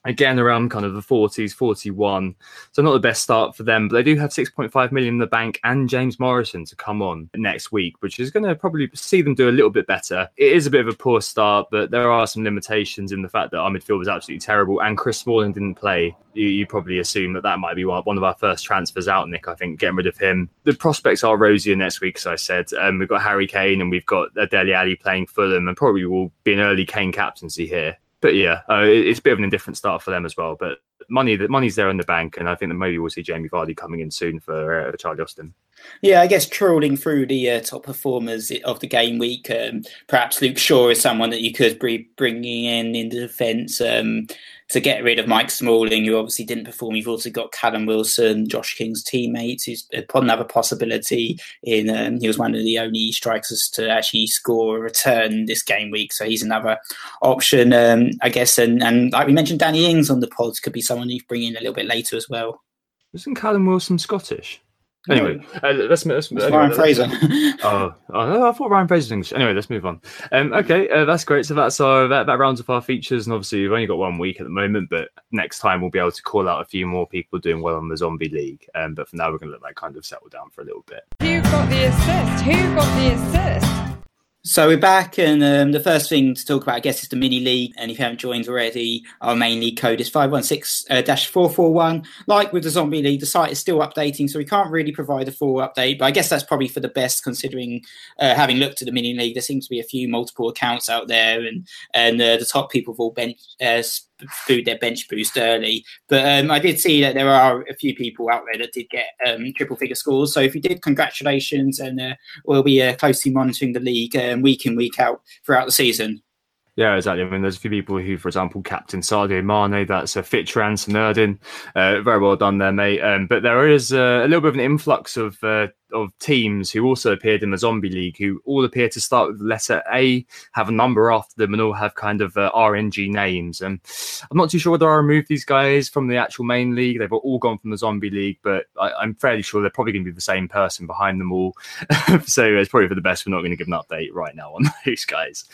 again around kind of the 40s 41 so not the best start for them but they do have 6.5 million in the bank and james maddison to come on next week which is going to probably see them do a little bit better. It is a bit of a poor start but there are some limitations in the fact that our midfield was absolutely terrible and chris smalling didn't play. You, you probably assume that that might be one, of our first transfers out nick i think getting rid of him. The prospects are rosier next week as i said. Um, we've got harry kane and we've got Dele alli playing fulham and probably will be an early kane captaincy here but yeah, uh, it's a bit of an indifferent start for them as well. But money, the money's there in the bank, and I think that maybe we'll see Jamie Vardy coming in soon for, uh, Charlie Austin. Yeah, I guess trawling through the uh, top performers of the game week, um, perhaps Luke Shaw is someone that you could be bringing in in the defence. Um, to get rid of Mike Smalling, who obviously didn't perform. You've also got Callum Wilson, Josh King's teammate, who's another possibility. In um, he was one of the only strikers to actually score a return this game week, so he's another option, um, I guess. And and like we mentioned, Danny Ings on the pods could be someone you bring in a little bit later as well. Isn't Callum Wilson Scottish? Anyway, uh, let's, let's, It's anyway, Ryan Fraser. [laughs] Oh, oh, I thought Ryan Fraser was English. Anyway, let's move on. Um, okay, uh, that's great. So that's our that, that rounds up our features, and obviously we've only got one week at the moment, but next time we'll be able to call out a few more people doing well on the Zombie League. Um, but for now, we're going to let that kind of settle down for a little bit. Who got the assist? Who got the assist? So we're back, and um, the first thing to talk about, I guess, is the mini league. And if you haven't joined already, our main league code is five one six dash four four one. Like with the zombie league, the site is still updating, so we can't really provide a full update. But I guess that's probably for the best, considering uh, having looked at the mini league, there seems to be a few multiple accounts out there, and and uh, the top people have all been uh, food their bench boost early. But um, I did see that there are a few people out there that did get um, triple figure scores. So if you did, congratulations, and uh, we'll be uh, closely monitoring the league um, week in week out throughout the season. Yeah, exactly. I mean, there's a few people who, for example, Captain Sadio Mane, that's a Fitran Nerdin. Uh, very well done there, mate. Um, but there is uh, a little bit of an influx of uh, of teams who also appeared in the Zombie League, who all appear to start with the letter A, have a number after them, and all have kind of uh, RNG names. And I'm not too sure whether I removed these guys from the actual main league. They've all gone from the Zombie League, but I, I'm fairly sure they're probably going to be the same person behind them all. [laughs] so it's probably for the best. We're not going to give an update right now on [laughs] those guys.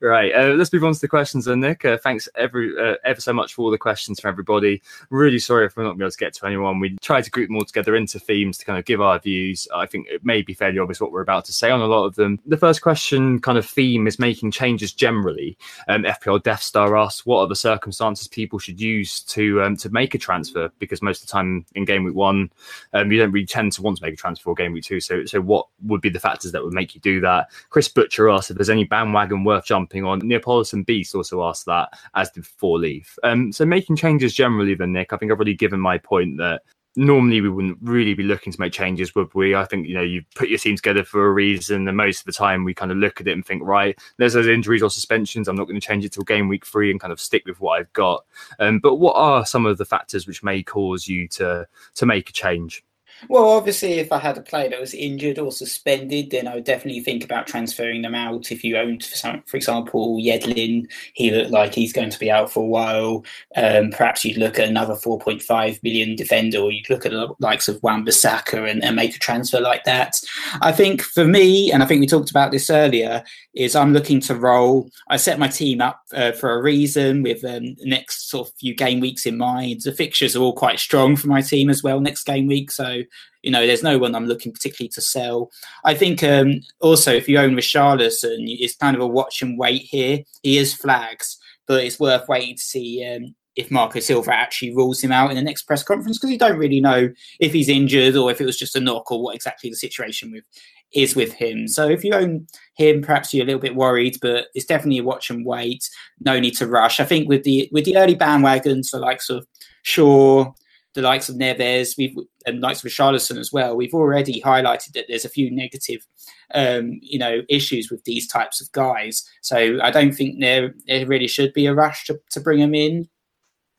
Right, uh, let's move on to the questions then, Nick. Uh, thanks every uh, ever so much for all the questions from everybody. Really sorry if we're not going to be able to get to anyone. We tried to group them all together into themes to kind of give our views. I think it may be fairly obvious what we're about to say on a lot of them. The first question kind of theme is making changes generally. Um, FPL Death Star asks, what are the circumstances people should use to um, to make a transfer? Because most of the time in game week one, um, you don't really tend to want to make a transfer or game week two. So, so what would be the factors that would make you do that? Chris Butcher asked if there's any bandwagon worth jumping on. Neapolitan Beast also asked that, as did Four Leaf. Um, so making changes generally, then Nick, I think I've already given my point that normally we wouldn't really be looking to make changes, would we? I think you know you put your team together for a reason, and most of the time we kind of look at it and think, right, there's those injuries or suspensions. I'm not going to change it till game week three and kind of stick with what I've got. Um, but what are some of the factors which may cause you to to make a change? Well, obviously, if I had a player that was injured or suspended, then I would definitely think about transferring them out. If you owned, for, example, Yedlin, he looked like he's going to be out for a while. Um, perhaps you'd look at another 4.5 million defender, or you'd look at the likes of Wan-Bissaka and, and make a transfer like that. I think for me, and I think we talked about this earlier, is I'm looking to roll. I set my team up uh, for a reason with um, the next sort of few game weeks in mind. The fixtures are all quite strong for my team as well next game week, so you know, there's no one I'm looking particularly to sell. I think um, also if you own Richarlison, it's kind of a watch and wait here. He is flags, but it's worth waiting to see um, if Marco Silva actually rules him out in the next press conference because you don't really know if he's injured or if it was just a knock or what exactly the situation with is with him. So if you own him, perhaps you're a little bit worried, but it's definitely a watch and wait. No need to rush. I think with the with the early bandwagons, the likes of Shaw, the likes of Neves, we've and the likes of Charlison as well. We've already highlighted that there's a few negative, um, you know, issues with these types of guys. So I don't think there there really should be a rush to, to bring them in.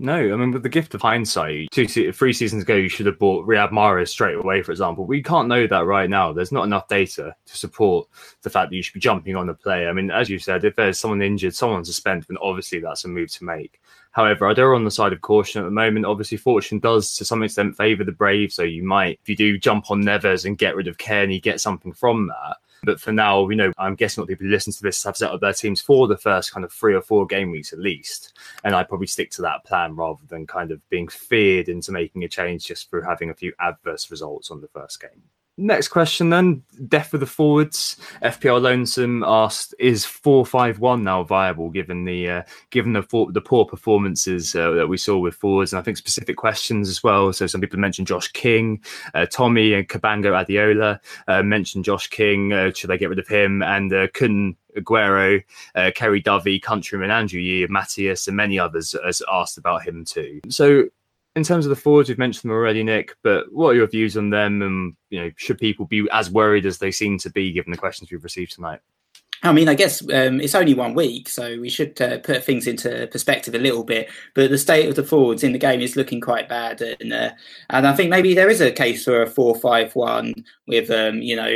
No, I mean, with the gift of hindsight, two, three seasons ago, you should have bought Riyad Mahrez straight away, for example. We can't know that right now. There's not enough data to support the fact that you should be jumping on the player. I mean, as you said, if there's someone injured, someone suspended, then obviously that's a move to make. However, I do on the side of caution at the moment. Obviously, fortune does to some extent favour the brave. So you might, if you do jump on Neves and get rid of Cairney, get something from that. But for now, you know, I'm guessing what people who listen to this have set up their teams for the first kind of three or four game weeks at least. And I'd probably stick to that plan rather than kind of being feared into making a change just for having a few adverse results on the first game. Next question then. Death of the forwards. FPL Lonesome asked, "Is four five one now viable given the uh, given the for, the poor performances uh, that we saw with forwards?" And I think specific questions as well. So some people mentioned Josh King, uh, Tommy, and Cabango Adiola uh, mentioned Josh King. Uh, should they get rid of him? And uh, Kun Aguero, uh, Kerry Dovey, Countryman Andrew Yee, Matthias, and many others has asked about him too. So in terms of the forwards, we've mentioned them already, Nick. But what are your views on them? And you know, should people be as worried as they seem to be, given the questions we've received tonight? I mean, I guess um, it's only one week, so we should uh, put things into perspective a little bit. But the state of the forwards in the game is looking quite bad, and uh, and I think maybe there is a case for a four-five-one with um, you know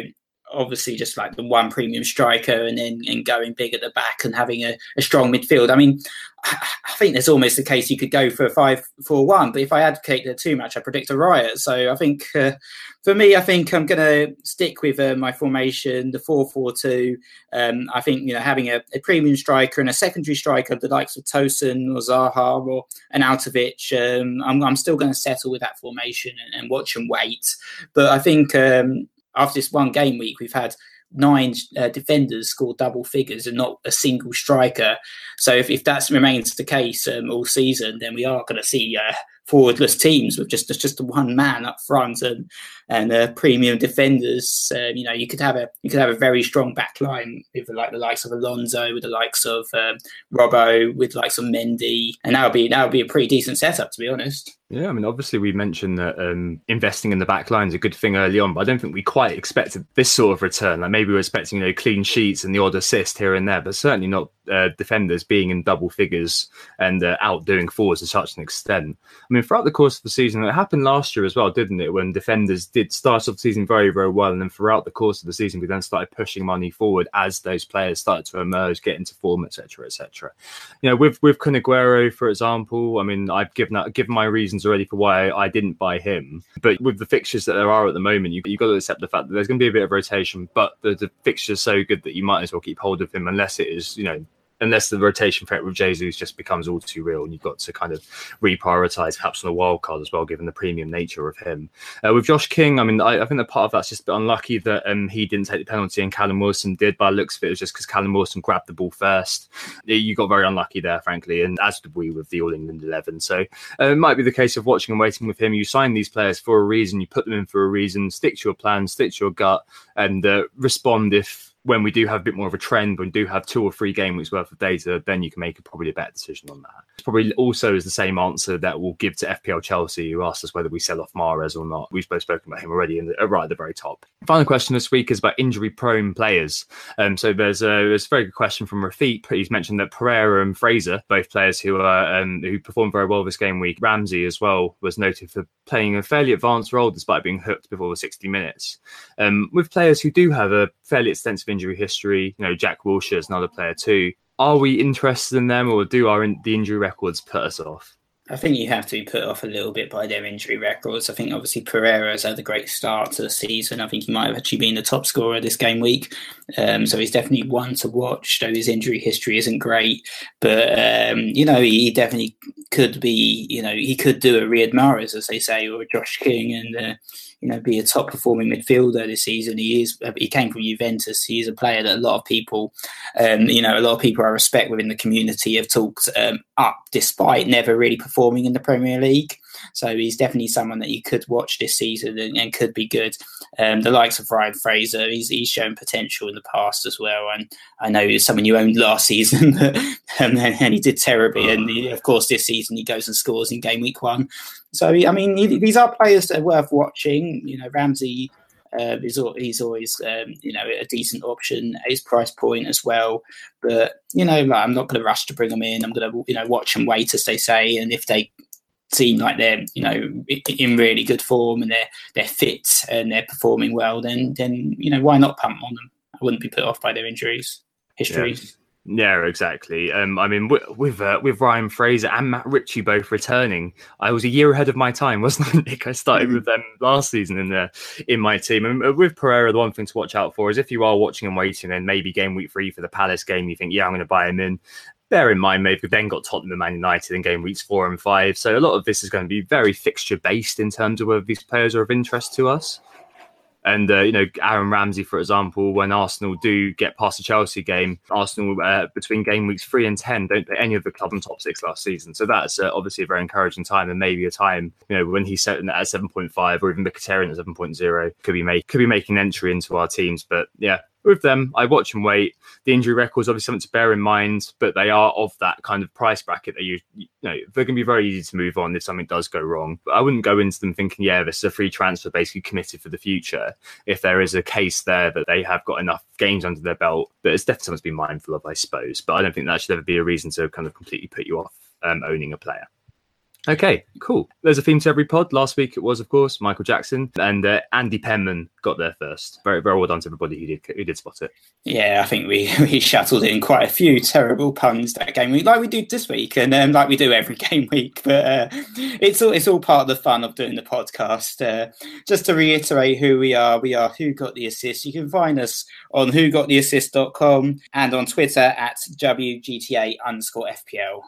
obviously just like the one premium striker and then and going big at the back and having a, a strong midfield. I mean, I think there's almost a case you could go for a five four one, but if I advocate that too much, I predict a riot. So I think uh, for me, I think I'm going to stick with uh, my formation, the four four two. Um, I think you know having a, a, premium striker and a secondary striker, the likes of Tosun or Zaha or an Arnautovic, um, I'm, I'm, still going to settle with that formation and, and, watch and wait. But I think um, after this one game week, we've had nine uh, defenders score double figures and not a single striker. So if, if that remains the case um, all season, then we are going to see uh, forwardless teams with just just one man up front and and uh, premium defenders. Um, you know, you could have a you could have a very strong back line with like the likes of Alonso, with the likes of um, Robbo, with likes of Mendy, and that would be that would be a pretty decent setup to be honest. Yeah, I mean, obviously we mentioned that um, investing in the back line is a good thing early on, but I don't think we quite expected this sort of return. Like maybe we were expecting you know clean sheets and the odd assist here and there, but certainly not uh, defenders being in double figures and uh, outdoing forwards to such an extent. I mean, throughout the course of the season, it happened last year as well, didn't it? When defenders did start off the season very, very well, and then throughout the course of the season, we then started pushing money forward as those players started to emerge, get into form, etc., etc. You know, with with Kun Aguero, for example, I mean, I've given given my reasons already for why I didn't buy him, but with the fixtures that there are at the moment, you you got to accept the fact that there's going to be a bit of rotation, but the, the fixtures so good that you might as well keep hold of him unless it is, you know, unless the rotation threat with Jesus just becomes all too real, and you've got to kind of reprioritize perhaps on a wild card as well, given the premium nature of him. Uh, with Josh King, I mean, I, I, think that part of that's just a bit unlucky that um, he didn't take the penalty and Callum Wilson did. By looks of it, it was just because Callum Wilson grabbed the ball first. You got very unlucky there, frankly, and as did we with the All England eleven. So uh, it might be the case of watching and waiting with him. You sign these players for a reason, you put them in for a reason. Stick to your plan, stick to your gut, and uh, respond if when we do have a bit more of a trend, when we do have two or three game weeks worth of data, then you can make a, probably a better decision on that. It's probably also is the same answer that we'll give to FPL Chelsea, who asked us whether we sell off Mahrez or not. We've both spoken about him already, and uh, right at the very top. Final question this week is about injury-prone players. Um, so there's a, there's a very good question from Rafiq. He's mentioned that Pereira and Fraser, both players who are um, who performed very well this game week. Ramsey as well was noted for playing a fairly advanced role despite being hooked before the 60 minutes. Um, with players who do have a fairly extensive injury history. You know, Jack Wilshere is another player too. Are we interested in them, or do our in- the injury records put us off? I think you have to be put off a little bit by their injury records. I think obviously Pereira has had a great start to the season. I think he might have actually been the top scorer this game week. Um, so he's definitely one to watch, though his injury history isn't great. But, um, you know, he definitely could be, you know, he could do a Riyad Mahrez, as they say, or Josh King. And, uh, you know, be a top performing midfielder this season. He is. He came from Juventus. He is a player that a lot of people, um, you know, a lot of people I respect within the community have talked um, up, despite never really performing in the Premier League. So he's definitely someone that you could watch this season and, and could be good. Um, the likes of Ryan Fraser, he's, he's shown potential in the past as well. And I know he's someone you owned last [laughs] season, and, and, he did terribly. And he, of course, this season he goes and scores in game week one. So I mean, these are players that are worth watching. You know, Ramsey. Uh, he's, he's always um, you know a decent option at his price point as well. But you know, I'm not going to rush to bring them in. I'm going to you know watch and wait as they say, and if they seem like they're you know in really good form and they're they're fit and they're performing well, then then you know why not pump on them? I wouldn't be put off by their injuries history. Yeah. Yeah, exactly. Um, I mean, with with, uh, with Ryan Fraser and Matt Ritchie both returning, I was a year ahead of my time, [laughs] wasn't I, Nick? I started mm. with them last season in the in my team. And uh, with Pereira, the one thing to watch out for is if you are watching and waiting, and maybe game week three for the Palace game, you think, yeah, I'm going to buy him in. Bear in mind, they've then got Tottenham and Man United in game weeks four and five. So a lot of this is going to be very fixture based in terms of whether these players are of interest to us. And uh, you know, Aaron Ramsey, for example, when Arsenal do get past the Chelsea game, Arsenal uh, between game weeks three and ten don't put any of the club in top six last season. So that's uh, obviously a very encouraging time, and maybe a time you know when he's set at seven point five or even Mkhitaryan at seven point zero could be make could be making entry into our teams. But yeah, with them, I watch and wait. The injury records obviously something to bear in mind, but they are of that kind of price bracket that you, you know they're going to be very easy to move on if something does go wrong. But I wouldn't go into them thinking, yeah, this is a free transfer, basically committed for the future. If there is a case there that they have got enough games under their belt, but it's definitely something to be mindful of, I suppose. But I don't think that should ever be a reason to kind of completely put you off um, owning a player. Okay, cool. There's a theme to every pod. Last week it was, of course, Michael Jackson and uh, Andy Penman got there first. Very, very well done to everybody who did who did spot it. Yeah, I think we [laughs] we shuttled in quite a few terrible puns that game week, like we do this week, and um, like we do every [laughs] game week. But uh, it's all it's all part of the fun of doing the podcast. Uh, just to reiterate who we are, we are Who Got the Assist. You can find us on WhoGotTheAssist.com and on Twitter at WGTA underscore FPL.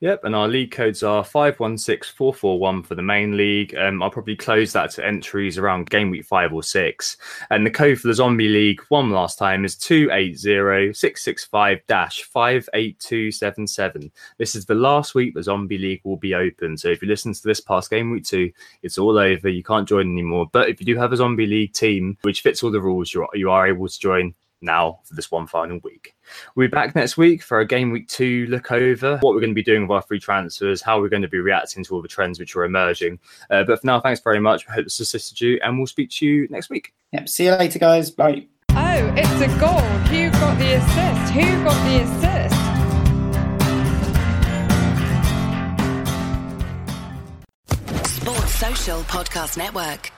Yep, and our league codes are 516441 for the main league. Um, I'll probably close that to entries around game week five or six. And the code for the zombie league, one last time, is 280-665-58277. This is the last week the zombie league will be open. So if you listen to this past game week two, it's all over. You can't join anymore. But if you do have a zombie league team, which fits all the rules, you're, you are able to join now for this one final week. We'll be back next week for a game week two look over what we're going to be doing with our free transfers, how we're going to be reacting to all the trends which are emerging. Uh, but for now, thanks very much. I hope this assisted you, and we'll speak to you next week. Yep. See you later, guys. Bye. Oh, it's a goal. Who got the assist? Who got the assist? Sports Social Podcast Network.